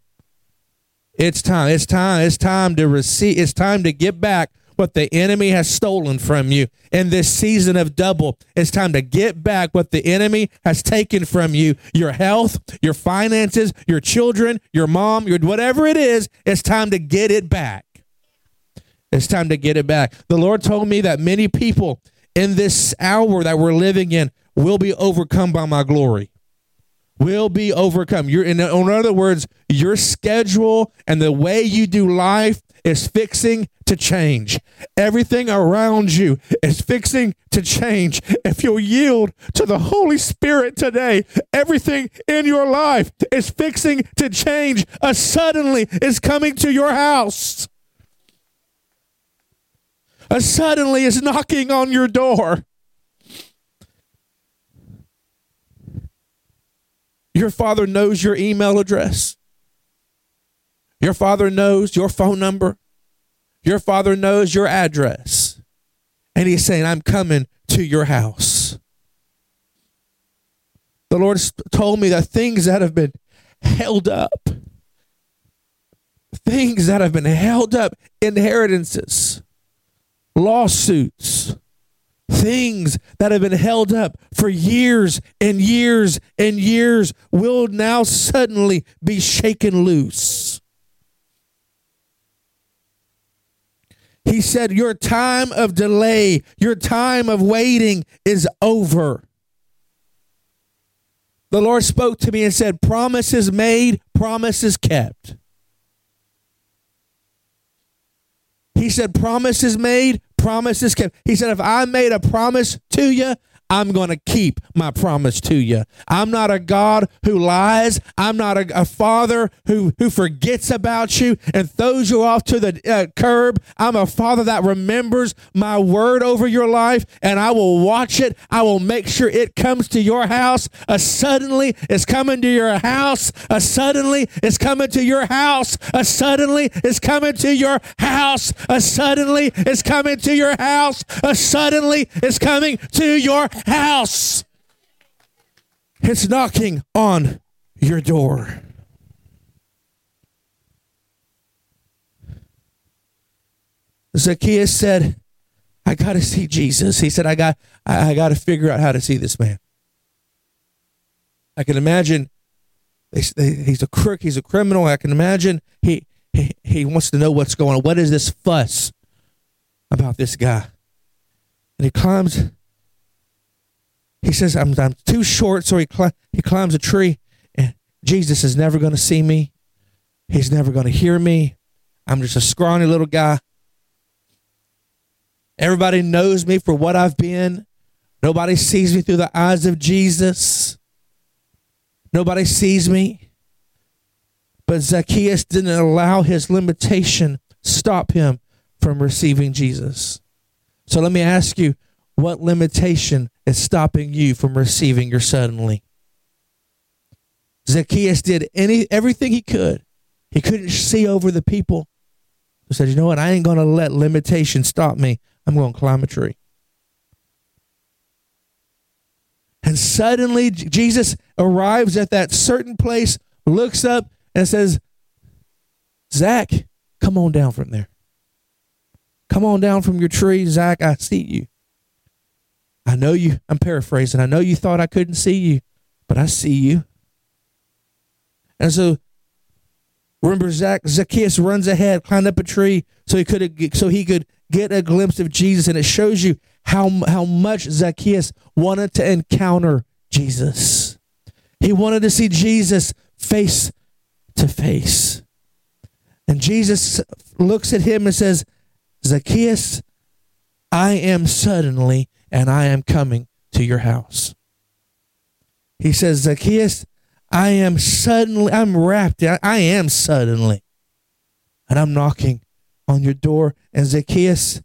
It's time. It's time. It's time to receive. It's time to get back what the enemy has stolen from you in this season of double. It's time to get back what the enemy has taken from you your health, your finances, your children, your mom, your whatever it is. It's time to get it back. It's time to get it back. The Lord told me that many people in this hour that we're living in will be overcome by my glory will be overcome. You're in, in other words, your schedule and the way you do life is fixing to change. Everything around you is fixing to change. If you'll yield to the Holy Spirit today, everything in your life is fixing to change. A suddenly is coming to your house. A suddenly is knocking on your door. Your father knows your email address. Your father knows your phone number. Your father knows your address. And he's saying, I'm coming to your house. The Lord told me that things that have been held up, things that have been held up, inheritances, lawsuits, things that have been held up for years and years and years will now suddenly be shaken loose. He said, Your time of delay, your time of waiting is over. The Lord spoke to me and said, Promises made, promises kept. He said, Promises made, promises kept. He said, if I made a promise to you, I'm going to keep my promise to you. I'm not a God who lies. I'm not a, a father who, who forgets about you and throws you off to the uh, curb. I'm a father that remembers my word over your life and I will watch it. I will make sure it comes to your house. A suddenly is coming to your house. A suddenly is coming to your house. A suddenly is coming to your house. A suddenly is coming to your house. A suddenly is coming to your house. It's knocking on your door. Zacchaeus said, I got to see Jesus. He said, I got, I, I got to figure out how to see this man. I can imagine they, they, he's a crook, he's a criminal. I can imagine he, he, he wants to know what's going on. What is this fuss about this guy? And he climbs he says, I'm, I'm too short, so he, cl- he climbs a tree. And Jesus is never going to see me. He's never going to hear me. I'm just a scrawny little guy. Everybody knows me for what I've been. Nobody sees me through the eyes of Jesus. Nobody sees me. But Zacchaeus didn't allow his limitation stop him from receiving Jesus. So let me ask you, what limitation is stopping you from receiving your suddenly? Zacchaeus did any everything he could. He couldn't see over the people. He said, "You know what? I ain't going to let limitation stop me. I'm going to climb a tree." And suddenly Jesus arrives at that certain place, looks up and says, "Zach, come on down from there. Come on down from your tree, Zach. I see you." I know you, I'm paraphrasing, I know you thought I couldn't see you, but I see you. And so remember Zach, Zacchaeus runs ahead, climbed up a tree so he could so he could get a glimpse of Jesus. And it shows you how how much Zacchaeus wanted to encounter Jesus. He wanted to see Jesus face to face. And Jesus looks at him and says, Zacchaeus, I am suddenly and I am coming to your house. He says, Zacchaeus, I am suddenly, I'm wrapped, I am suddenly, and I'm knocking on your door. And Zacchaeus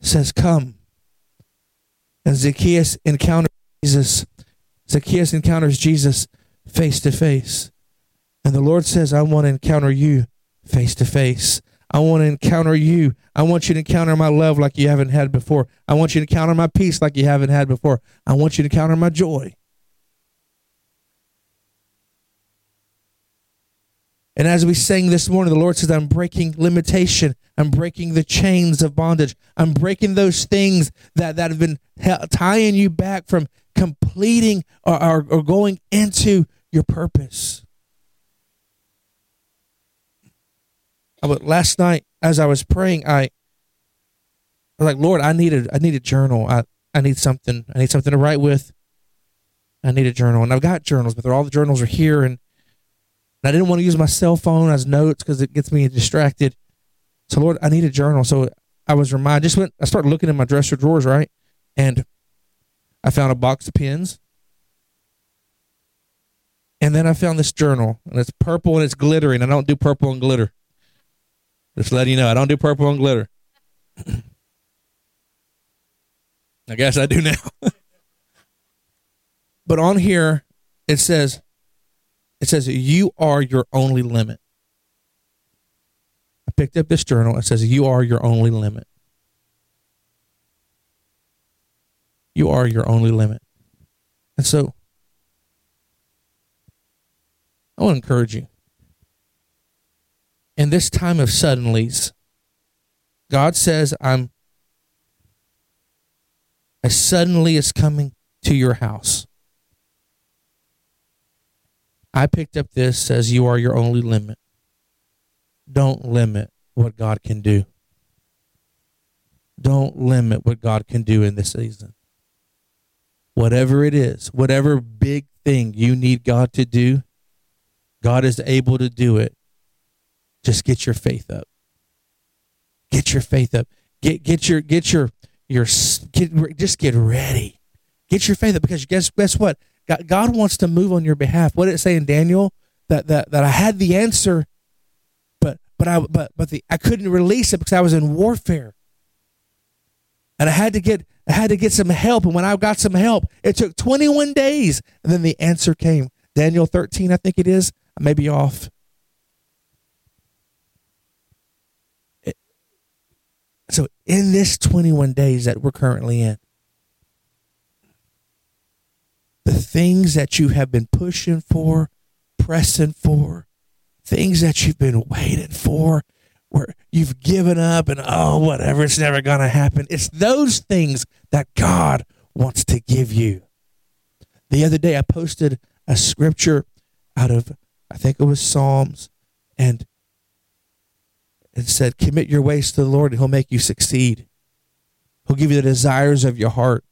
says, Come. And Zacchaeus encounters Jesus. Zacchaeus encounters Jesus face to face. And the Lord says, I want to encounter you face to face. I want to encounter you. I want you to encounter my love like you haven't had before. I want you to encounter my peace like you haven't had before. I want you to encounter my joy. And as we sang this morning, the Lord says, I'm breaking limitation. I'm breaking the chains of bondage. I'm breaking those things that, that have been tying you back from completing or, or, or going into your purpose. But last night, as I was praying, I, I was like, Lord, I need a, I need a journal. I, I need something. I need something to write with. I need a journal, and I've got journals, but all the journals are here, and, and I didn't want to use my cell phone as notes because it gets me distracted. So, Lord, I need a journal. So I was reminded. Just went. I started looking in my dresser drawers, right, and I found a box of pens. And then I found this journal, and it's purple and it's glittering. I don't do purple and glitter. Just letting you know, I don't do purple and glitter. I guess I do now. but on here, it says It says, You are your only limit. I picked up this journal. It says, You are your only limit. You are your only limit. And so, I want to encourage you. In this time of suddenlies, God says, I'm a suddenly is coming to your house. I picked up this says you are your only limit. Don't limit what God can do. Don't limit what God can do in this season. Whatever it is, whatever big thing you need God to do, God is able to do it. Just get your faith up. Get your faith up. Get get your get your your get just get ready. Get your faith up because guess guess what? God, God wants to move on your behalf. What did it say in Daniel? That that that I had the answer, but but I but but the I couldn't release it because I was in warfare. And I had to get I had to get some help. And when I got some help, it took 21 days. And then the answer came. Daniel 13, I think it is. I may be off. So, in this 21 days that we're currently in, the things that you have been pushing for, pressing for, things that you've been waiting for, where you've given up and, oh, whatever, it's never going to happen. It's those things that God wants to give you. The other day, I posted a scripture out of, I think it was Psalms, and and said, Commit your ways to the Lord and He'll make you succeed. He'll give you the desires of your heart.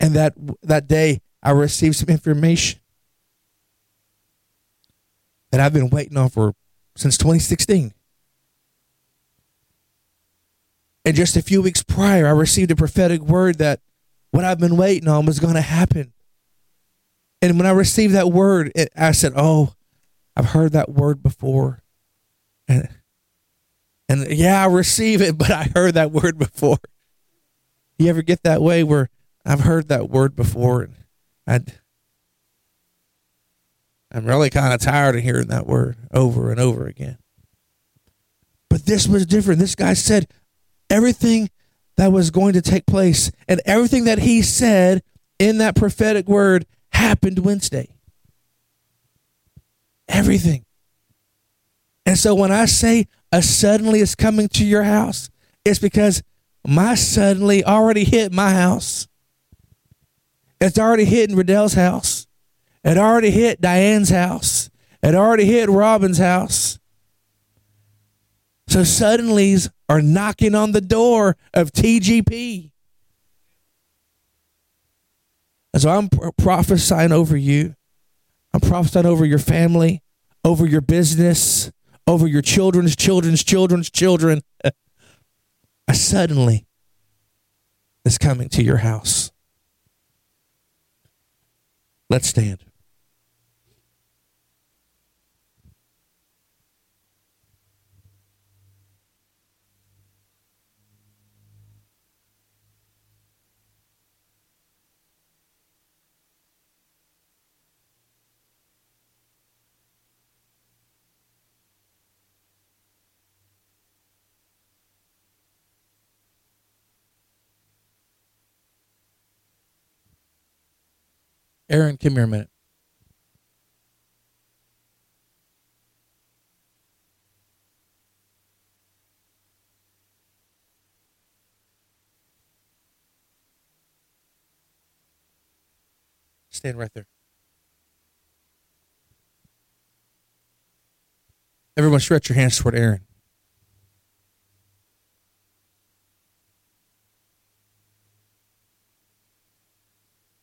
And that that day I received some information that I've been waiting on for since 2016. And just a few weeks prior, I received a prophetic word that what I've been waiting on was going to happen. And when I received that word, it, I said, Oh, I've heard that word before. And, and yeah, I receive it, but I heard that word before. You ever get that way where I've heard that word before and I'd, I'm really kind of tired of hearing that word over and over again. But this was different. This guy said everything that was going to take place and everything that he said in that prophetic word happened Wednesday. Everything. And so when I say a suddenly is coming to your house, it's because my suddenly already hit my house. It's already hit Riddell's house. It already hit Diane's house. It already hit Robin's house. So suddenlies are knocking on the door of TGP. And so I'm prophesying over you. I'm prophesying over your family, over your business, over your children's children's children's children, suddenly is coming to your house. Let's stand. Aaron, come here a minute. Stand right there. Everyone, stretch your hands toward Aaron.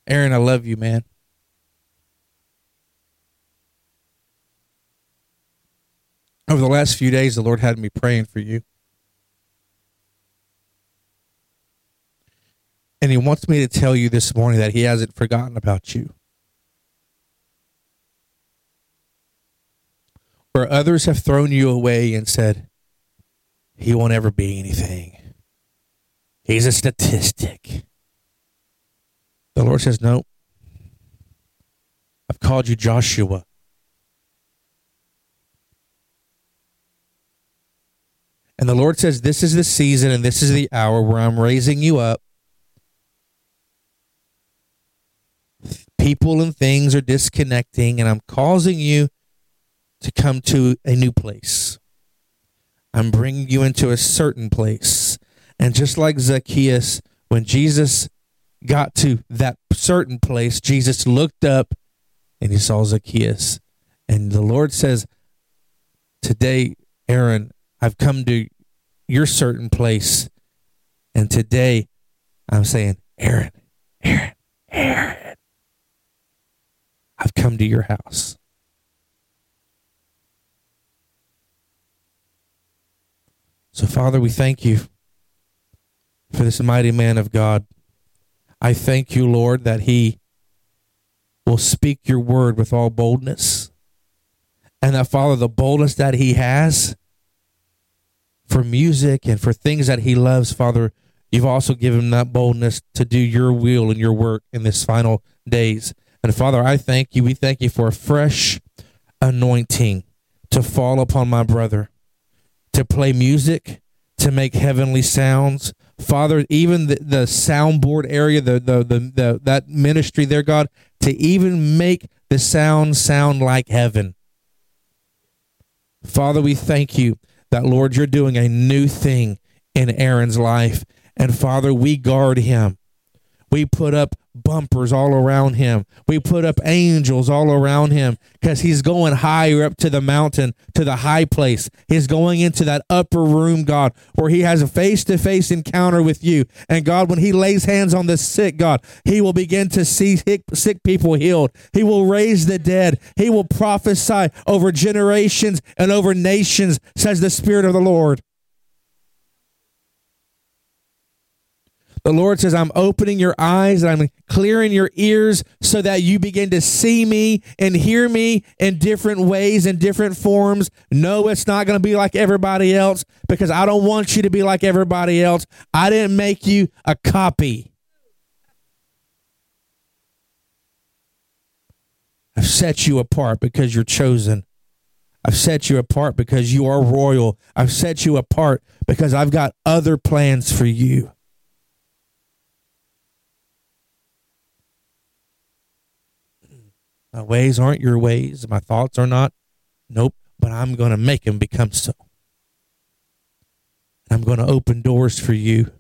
Aaron, I love you, man. Over the last few days, the Lord had me praying for you. And He wants me to tell you this morning that He hasn't forgotten about you. Where others have thrown you away and said, He won't ever be anything, He's a statistic. The Lord says, No. I've called you Joshua. And the Lord says, This is the season and this is the hour where I'm raising you up. People and things are disconnecting, and I'm causing you to come to a new place. I'm bringing you into a certain place. And just like Zacchaeus, when Jesus got to that certain place, Jesus looked up and he saw Zacchaeus. And the Lord says, Today, Aaron, I've come to your certain place. And today I'm saying, Aaron, Aaron, Aaron, I've come to your house. So, Father, we thank you for this mighty man of God. I thank you, Lord, that he will speak your word with all boldness. And that, Father, the boldness that he has for music and for things that he loves, Father, you've also given him that boldness to do your will and your work in this final days. And Father, I thank you. We thank you for a fresh anointing to fall upon my brother to play music, to make heavenly sounds. Father, even the, the soundboard area, the, the, the, the that ministry there, God, to even make the sound sound like heaven. Father, we thank you that, Lord, you're doing a new thing in Aaron's life. And Father, we guard him. We put up bumpers all around him. We put up angels all around him because he's going higher up to the mountain, to the high place. He's going into that upper room, God, where he has a face to face encounter with you. And God, when he lays hands on the sick, God, he will begin to see sick, sick people healed. He will raise the dead. He will prophesy over generations and over nations, says the Spirit of the Lord. The Lord says, I'm opening your eyes and I'm clearing your ears so that you begin to see me and hear me in different ways and different forms. No, it's not going to be like everybody else because I don't want you to be like everybody else. I didn't make you a copy. I've set you apart because you're chosen. I've set you apart because you are royal. I've set you apart because I've got other plans for you. My ways aren't your ways. My thoughts are not. Nope. But I'm going to make them become so. I'm going to open doors for you.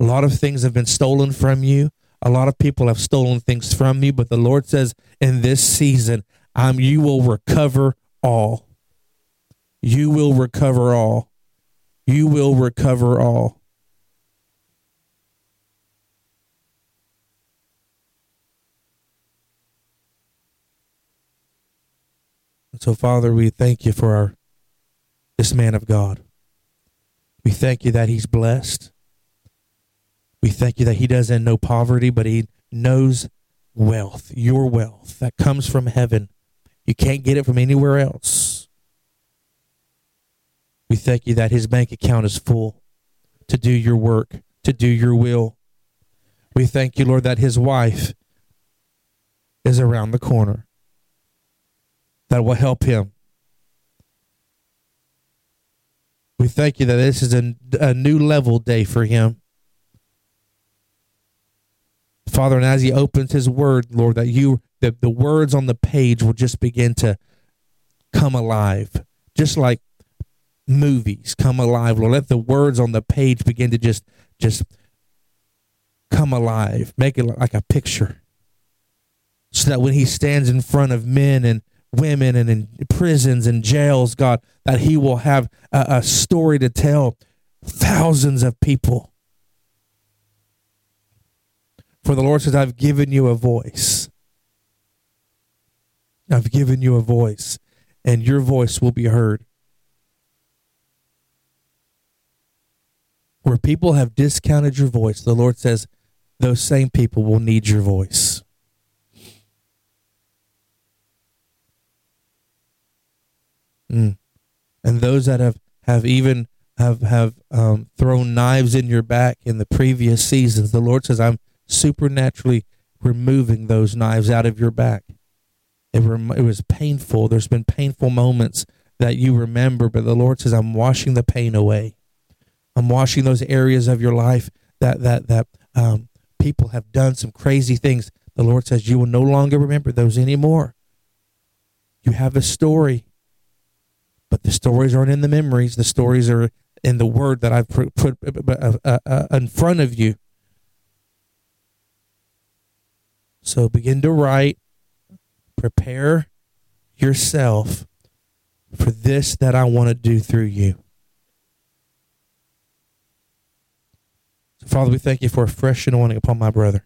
A lot of things have been stolen from you. A lot of people have stolen things from you, but the Lord says in this season, um, you will recover all. You will recover all. You will recover all. So, Father, we thank you for our, this man of God. We thank you that he's blessed. We thank you that he doesn't know poverty, but he knows wealth, your wealth that comes from heaven. You can't get it from anywhere else. We thank you that his bank account is full to do your work, to do your will. We thank you, Lord, that his wife is around the corner that will help him. We thank you that this is a, a new level day for him. Father, and as he opens his word, Lord, that you that the words on the page will just begin to come alive. Just like movies come alive. Lord, let the words on the page begin to just just come alive. Make it like a picture. So that when he stands in front of men and women and in prisons and jails, God, that He will have a, a story to tell thousands of people. For the Lord says, I've given you a voice. I've given you a voice, and your voice will be heard. Where people have discounted your voice, the Lord says, those same people will need your voice. Mm. And those that have, have even have have um, thrown knives in your back in the previous seasons, the Lord says, "I'm supernaturally removing those knives out of your back." It, rem- it was painful. There's been painful moments that you remember, but the Lord says, I'm washing the pain away. I'm washing those areas of your life that that that um, people have done some crazy things. The Lord says you will no longer remember those anymore. You have a story, but the stories aren't in the memories. The stories are in the Word that I've put, uh, uh, uh, in front of you. So begin to write. Prepare yourself for this that I want to do through you. Father, we thank you for a fresh anointing upon my brother.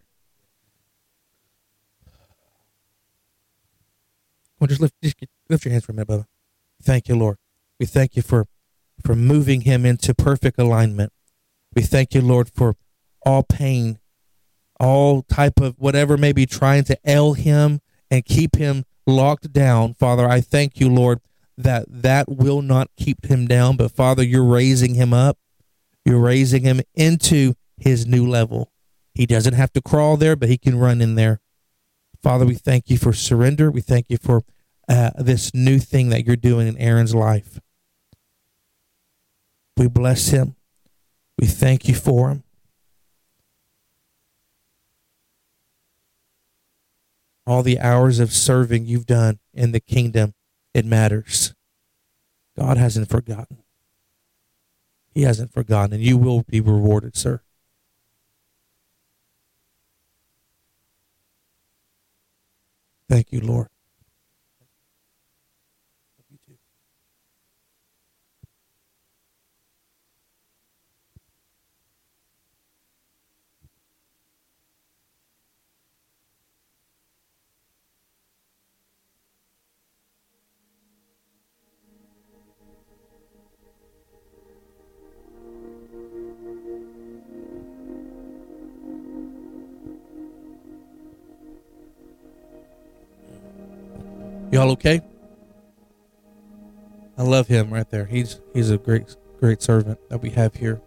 Well, just lift, just lift your hands for a minute, brother. Thank you, Lord. We thank you for, for moving him into perfect alignment. We thank you, Lord, for all pain, all type of whatever may be trying to ail him and keep him locked down. Father, I thank you, Lord, that that will not keep him down, but Father, you're raising him up. You're raising him into his new level. He doesn't have to crawl there, but he can run in there. Father, we thank you for surrender. We thank you for uh, this new thing that you're doing in Aaron's life. We bless him. We thank you for him. All the hours of serving you've done in the kingdom, it matters. God hasn't forgotten. He hasn't forgotten, and you will be rewarded, sir. Thank you, Lord. Y'all okay? I love him right there. He's he's a great great servant that we have here.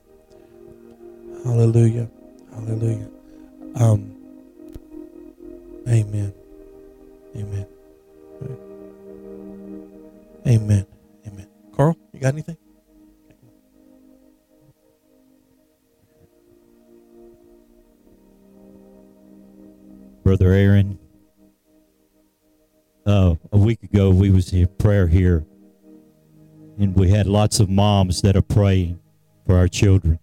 Hallelujah. Hallelujah. Um Amen. Amen. Amen. Amen. Carl, you got anything? Brother Aaron, uh, a week ago we was in prayer here and we had lots of moms that are praying for our children.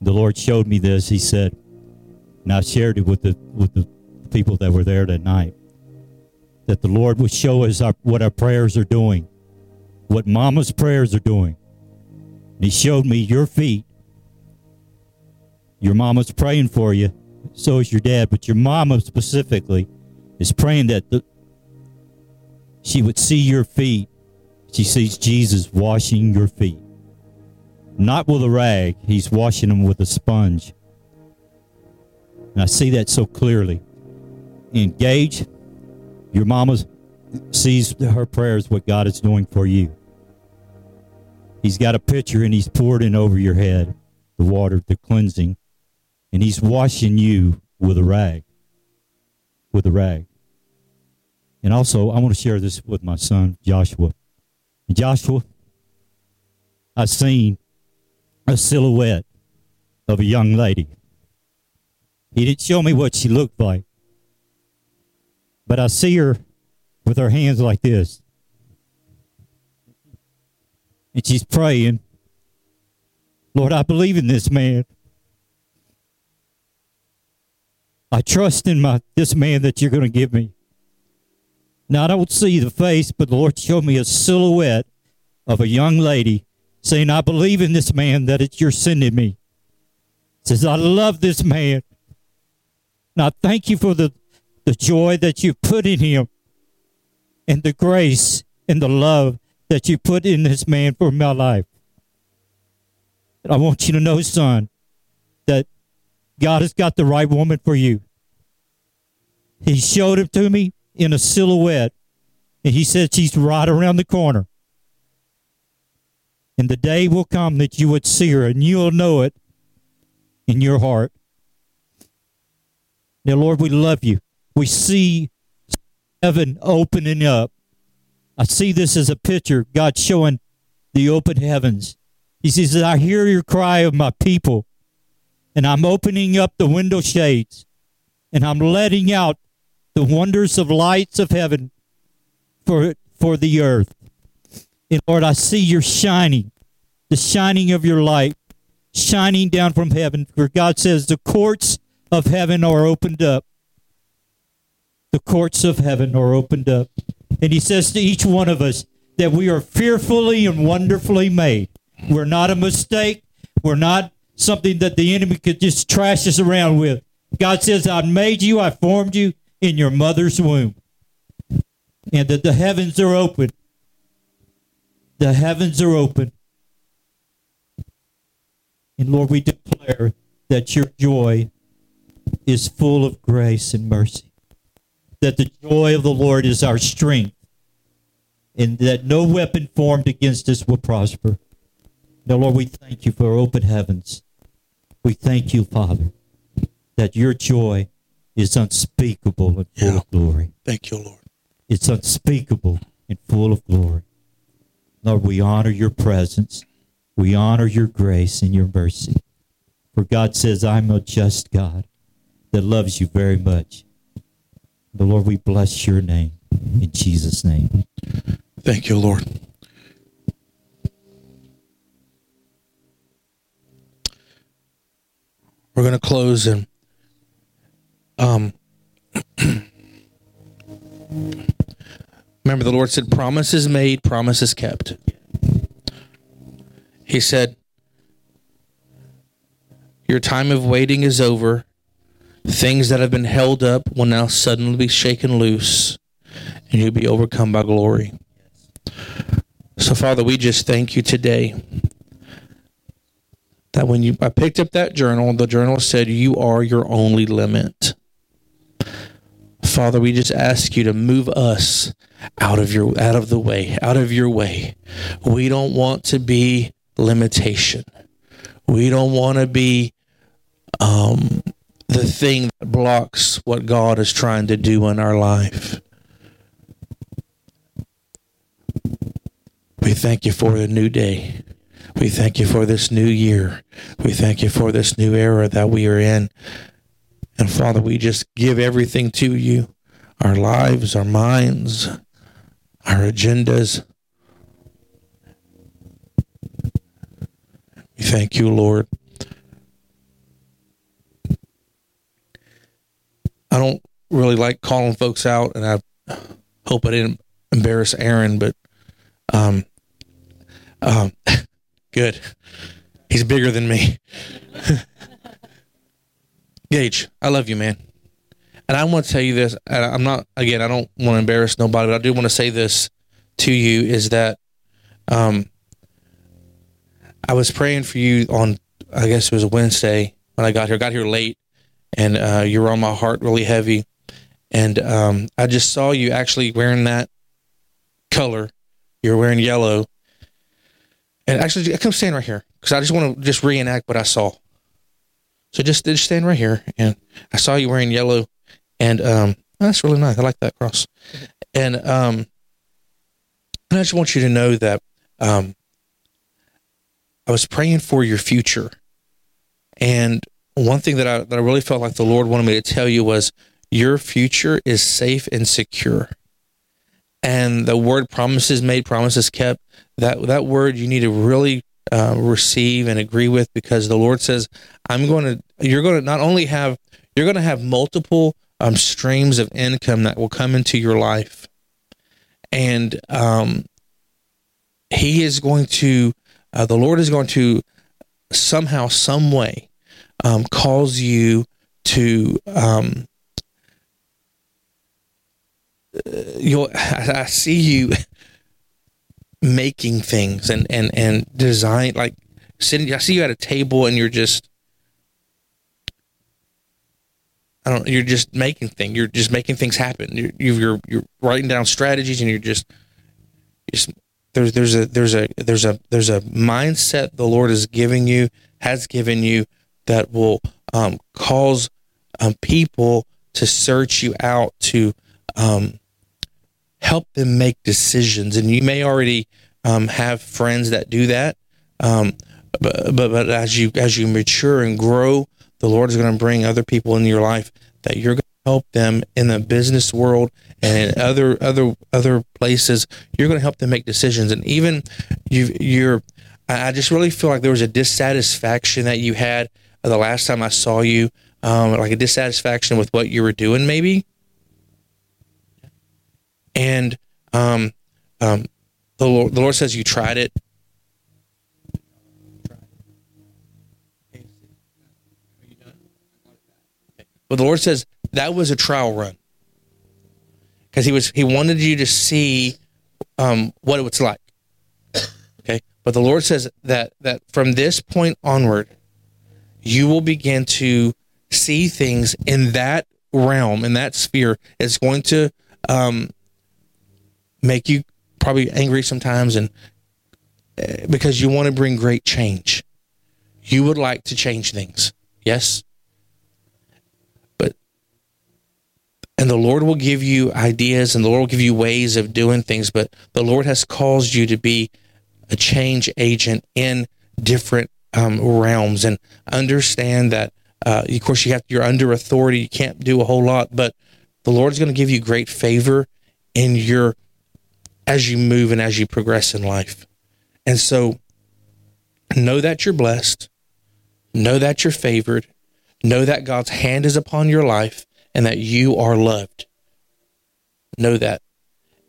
The lord showed me this. He said and i shared it with the with the people that were there that night that the lord would show us our, what our prayers are doing what mama's prayers are doing. And he showed me your feet. Your mama's praying for you. So is your dad but your mama specifically is praying that the, she would see your feet. She sees Jesus washing your feet. Not with a rag, he's washing them with a sponge. And I see that so clearly. Engage. Your mama sees her prayers what God is doing for you. He's got a pitcher and he's poured in over your head the water, the cleansing, and he's washing you with a rag. With a rag. And also, I want to share this with my son, Joshua. And Joshua, I seen a silhouette of a young lady. He didn't show me what she looked like, but I see her with her hands like this. And she's praying, Lord, I believe in this man. I trust in my this man that you're going to give me. Now, I don't see the face, but the Lord showed me a silhouette of a young lady saying, I believe in this man that it's you're sending me. Says, I love this man. I thank you for the, the joy that you put in him and the grace and the love that you put in this man for my life. And I want you to know, son, that God has got the right woman for you. He showed it to me in a silhouette. And he said she's right around the corner. And the day will come that you would see her and you'll know it in your heart. Now, Lord, we love you. We see heaven opening up. I see this as a picture, God showing the open heavens. He says, I hear your cry of my people, and I'm opening up the window shades, and I'm letting out the wonders of lights of heaven for, for the earth. And Lord, I see your shining, the shining of your light, shining down from heaven. For God says, the courts of heaven are opened up. The courts of heaven are opened up. And He says to each one of us that we are fearfully and wonderfully made. We're not a mistake. We're not something that the enemy could just trash us around with. God says, I made you, I formed you in your mother's womb. And that the heavens are open. The heavens are open. And Lord, we declare that your joy is full of grace and mercy. That the joy of the Lord is our strength. And that no weapon formed against us will prosper. Now, Lord, we thank you for open heavens. We thank you, Father, that your joy is unspeakable and full Yeah. of glory. Thank you, Lord. It's unspeakable and full of glory. Lord, we honor your presence. We honor your grace and your mercy. For God says, I'm a just God that loves you very much. The Lord, we bless your name in Jesus' name. Thank you, Lord. We're going to close and um remember the Lord said promises made, promises kept. He said your time of waiting is over. Things that have been held up will now suddenly be shaken loose and you'll be overcome by glory. So, Father, we just thank you today that when you I picked up that journal, the journal said you are your only limit. Father, we just ask you to move us out of your out of the way, out of your way. We don't want to be limitation. We don't want to be um the thing that blocks what God is trying to do in our life. We thank you for the new day. We thank you for this new year. We thank you for this new era that we are in. And Father, we just give everything to you our lives, our minds, our agendas. We thank you, Lord. I don't really like calling folks out, and I hope I didn't embarrass Aaron, but um, um, good. He's bigger than me. Gage, I love you, man. And I want to tell you this. and I'm not, again, I don't want to embarrass nobody, but I do want to say this to you is that um, I was praying for you on, I guess it was Wednesday when I got here. got here late, and uh, you were on my heart really heavy. And um, I just saw you actually wearing that color. You're wearing yellow. And actually, come stand right here because I just want to just reenact what I saw. So just just stand right here, and I saw you wearing yellow, and um, that's really nice. I like that cross, and um, and I just want you to know that um, I was praying for your future, and one thing that I that I really felt like the Lord wanted me to tell you was your future is safe and secure, and the word promises made, promises kept. That that word you need to really uh, receive and agree with because the Lord says, "I'm going to." You're going to not only have you're going to have multiple um, streams of income that will come into your life, and um, He is going to. Uh, the Lord is going to somehow, some way, um, cause you to. Um, you'll. I, I see you making things and and and design like sitting. I see you at a table and you're just. I don't. You're just making things. You're just making things happen. You're you're you're writing down strategies and you're just, just there's there's a there's a there's a there's a mindset the Lord is giving you has given you that will um, cause um, people to search you out to um, help them make decisions. And you may already um, have friends that do that. Um, but, but but as you as you mature and grow, the Lord is going to bring other people in your life that you're going to help them in the business world and in other other other places. You're going to help them make decisions, and even you you're. I just really feel like there was a dissatisfaction that you had the last time I saw you, um, like a dissatisfaction with what you were doing, maybe. And um, um, the Lord, the Lord says you tried it. But the Lord says that was a trial run because he was he wanted you to see um, what it was like. Okay, but the Lord says that that from this point onward, you will begin to see things in that realm in that sphere. It's going to um, make you probably angry sometimes, and uh, because you want to bring great change, you would like to change things. Yes. But and the Lord will give you ideas and the Lord will give you ways of doing things, but the Lord has caused you to be a change agent in different um, realms and understand that, uh, of course, you have, you're under authority. You can't do a whole lot, but the Lord's going to give you great favor in your, as you move and as you progress in life. And so know that you're blessed. Know that you're favored. Know that God's hand is upon your life and that you are loved. Know that.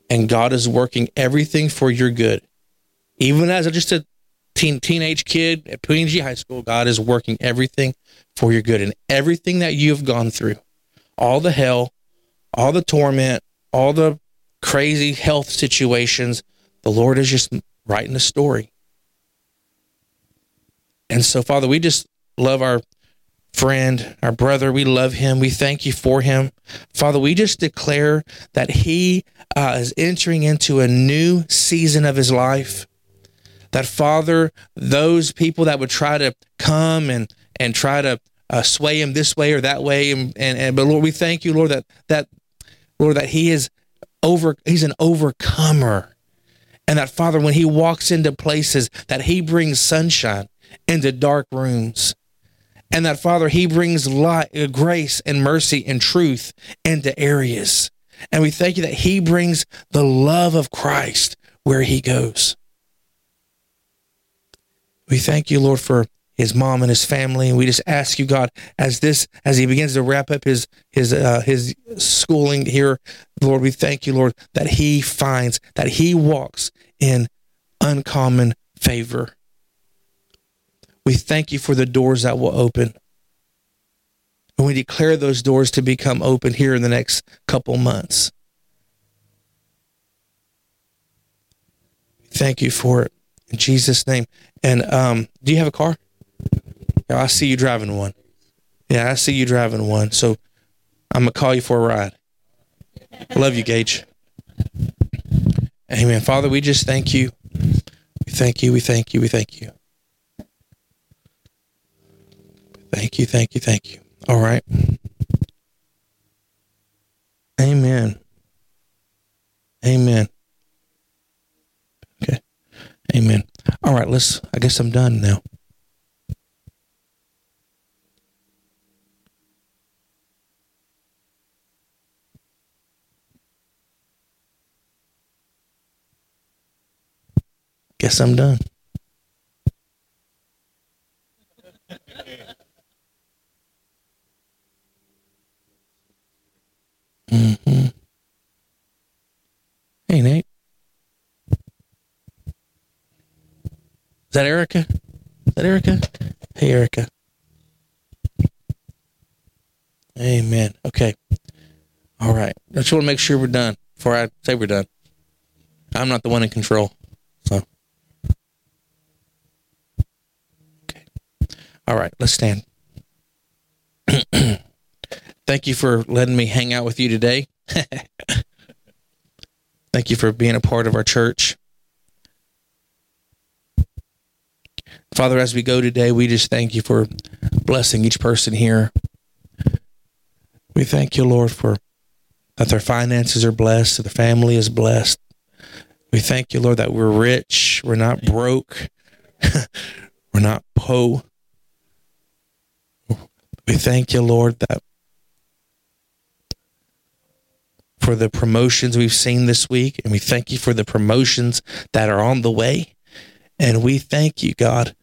And God is working everything for your good. Even as just a teen, teenage kid at PNG High School, God is working everything for your good. And everything that you have gone through, all the hell, all the torment, all the crazy health situations, the Lord is just writing a story. And so, Father, we just love our friend, our brother. We love him. We thank you for him. Father, we just declare that he uh, is entering into a new season of his life. That, Father, those people that would try to come and, and try to uh, sway him this way or that way, and, and, and but Lord, we thank you, Lord, that that Lord, that he is over, he's an overcomer. And that Father, when he walks into places, that he brings sunshine into dark rooms and that Father, He brings light, uh, grace and mercy and truth into areas. And we thank you that He brings the love of Christ where He goes. We thank you, Lord, for his mom and his family, and we just ask you, God, as this as he begins to wrap up his his uh, his schooling here, Lord, we thank you, Lord, that he finds that he walks in uncommon favor. We thank you for the doors that will open. And we declare those doors to become open here in the next couple months. Thank you for it. In Jesus' name. And um, do you have a car? I see you driving one. Yeah, I see you driving one. So I'm to call you for a ride. Love you, Gage. Amen. Father, we just thank you. We thank you. We thank you. We thank you. Thank you, thank you, thank you. All right. Amen. Amen. Okay. Amen. All right, let's I guess I'm done now. Guess I'm done. Mm-hmm. Hey, Nate. Is that Erica? Is that Erica? Hey, Erica. Amen. Okay. All right. I just want to make sure we're done before I say we're done. I'm not the one in control. So. All right. Let's stand. Thank you for letting me hang out with you today. Thank you for being a part of our church. Father, as we go today, we just thank you for blessing each person here. We thank you, Lord, for that their finances are blessed, that their family is blessed. We thank you, Lord, that we're rich, we're not broke, we're not po. We thank you, Lord, that for the promotions we've seen this week, and we thank you for the promotions that are on the way. And we thank you, God,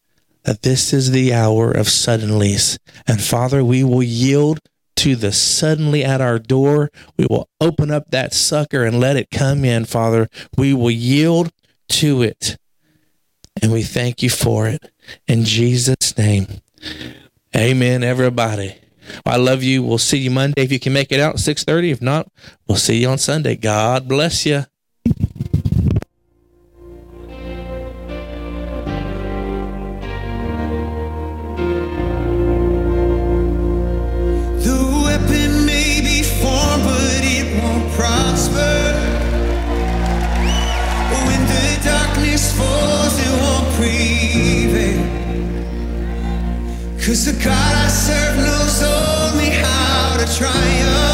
that this is the hour of suddenlies. And Father, we will yield to the suddenly at our door. We will open up that sucker and let it come in, Father. We will yield to it. And we thank you for it. In Jesus' name. Amen, everybody. I love you. We'll see you Monday if you can make it out 6:30. If not, we'll see you on Sunday. God bless you. Cause the God I serve knows only how to triumph.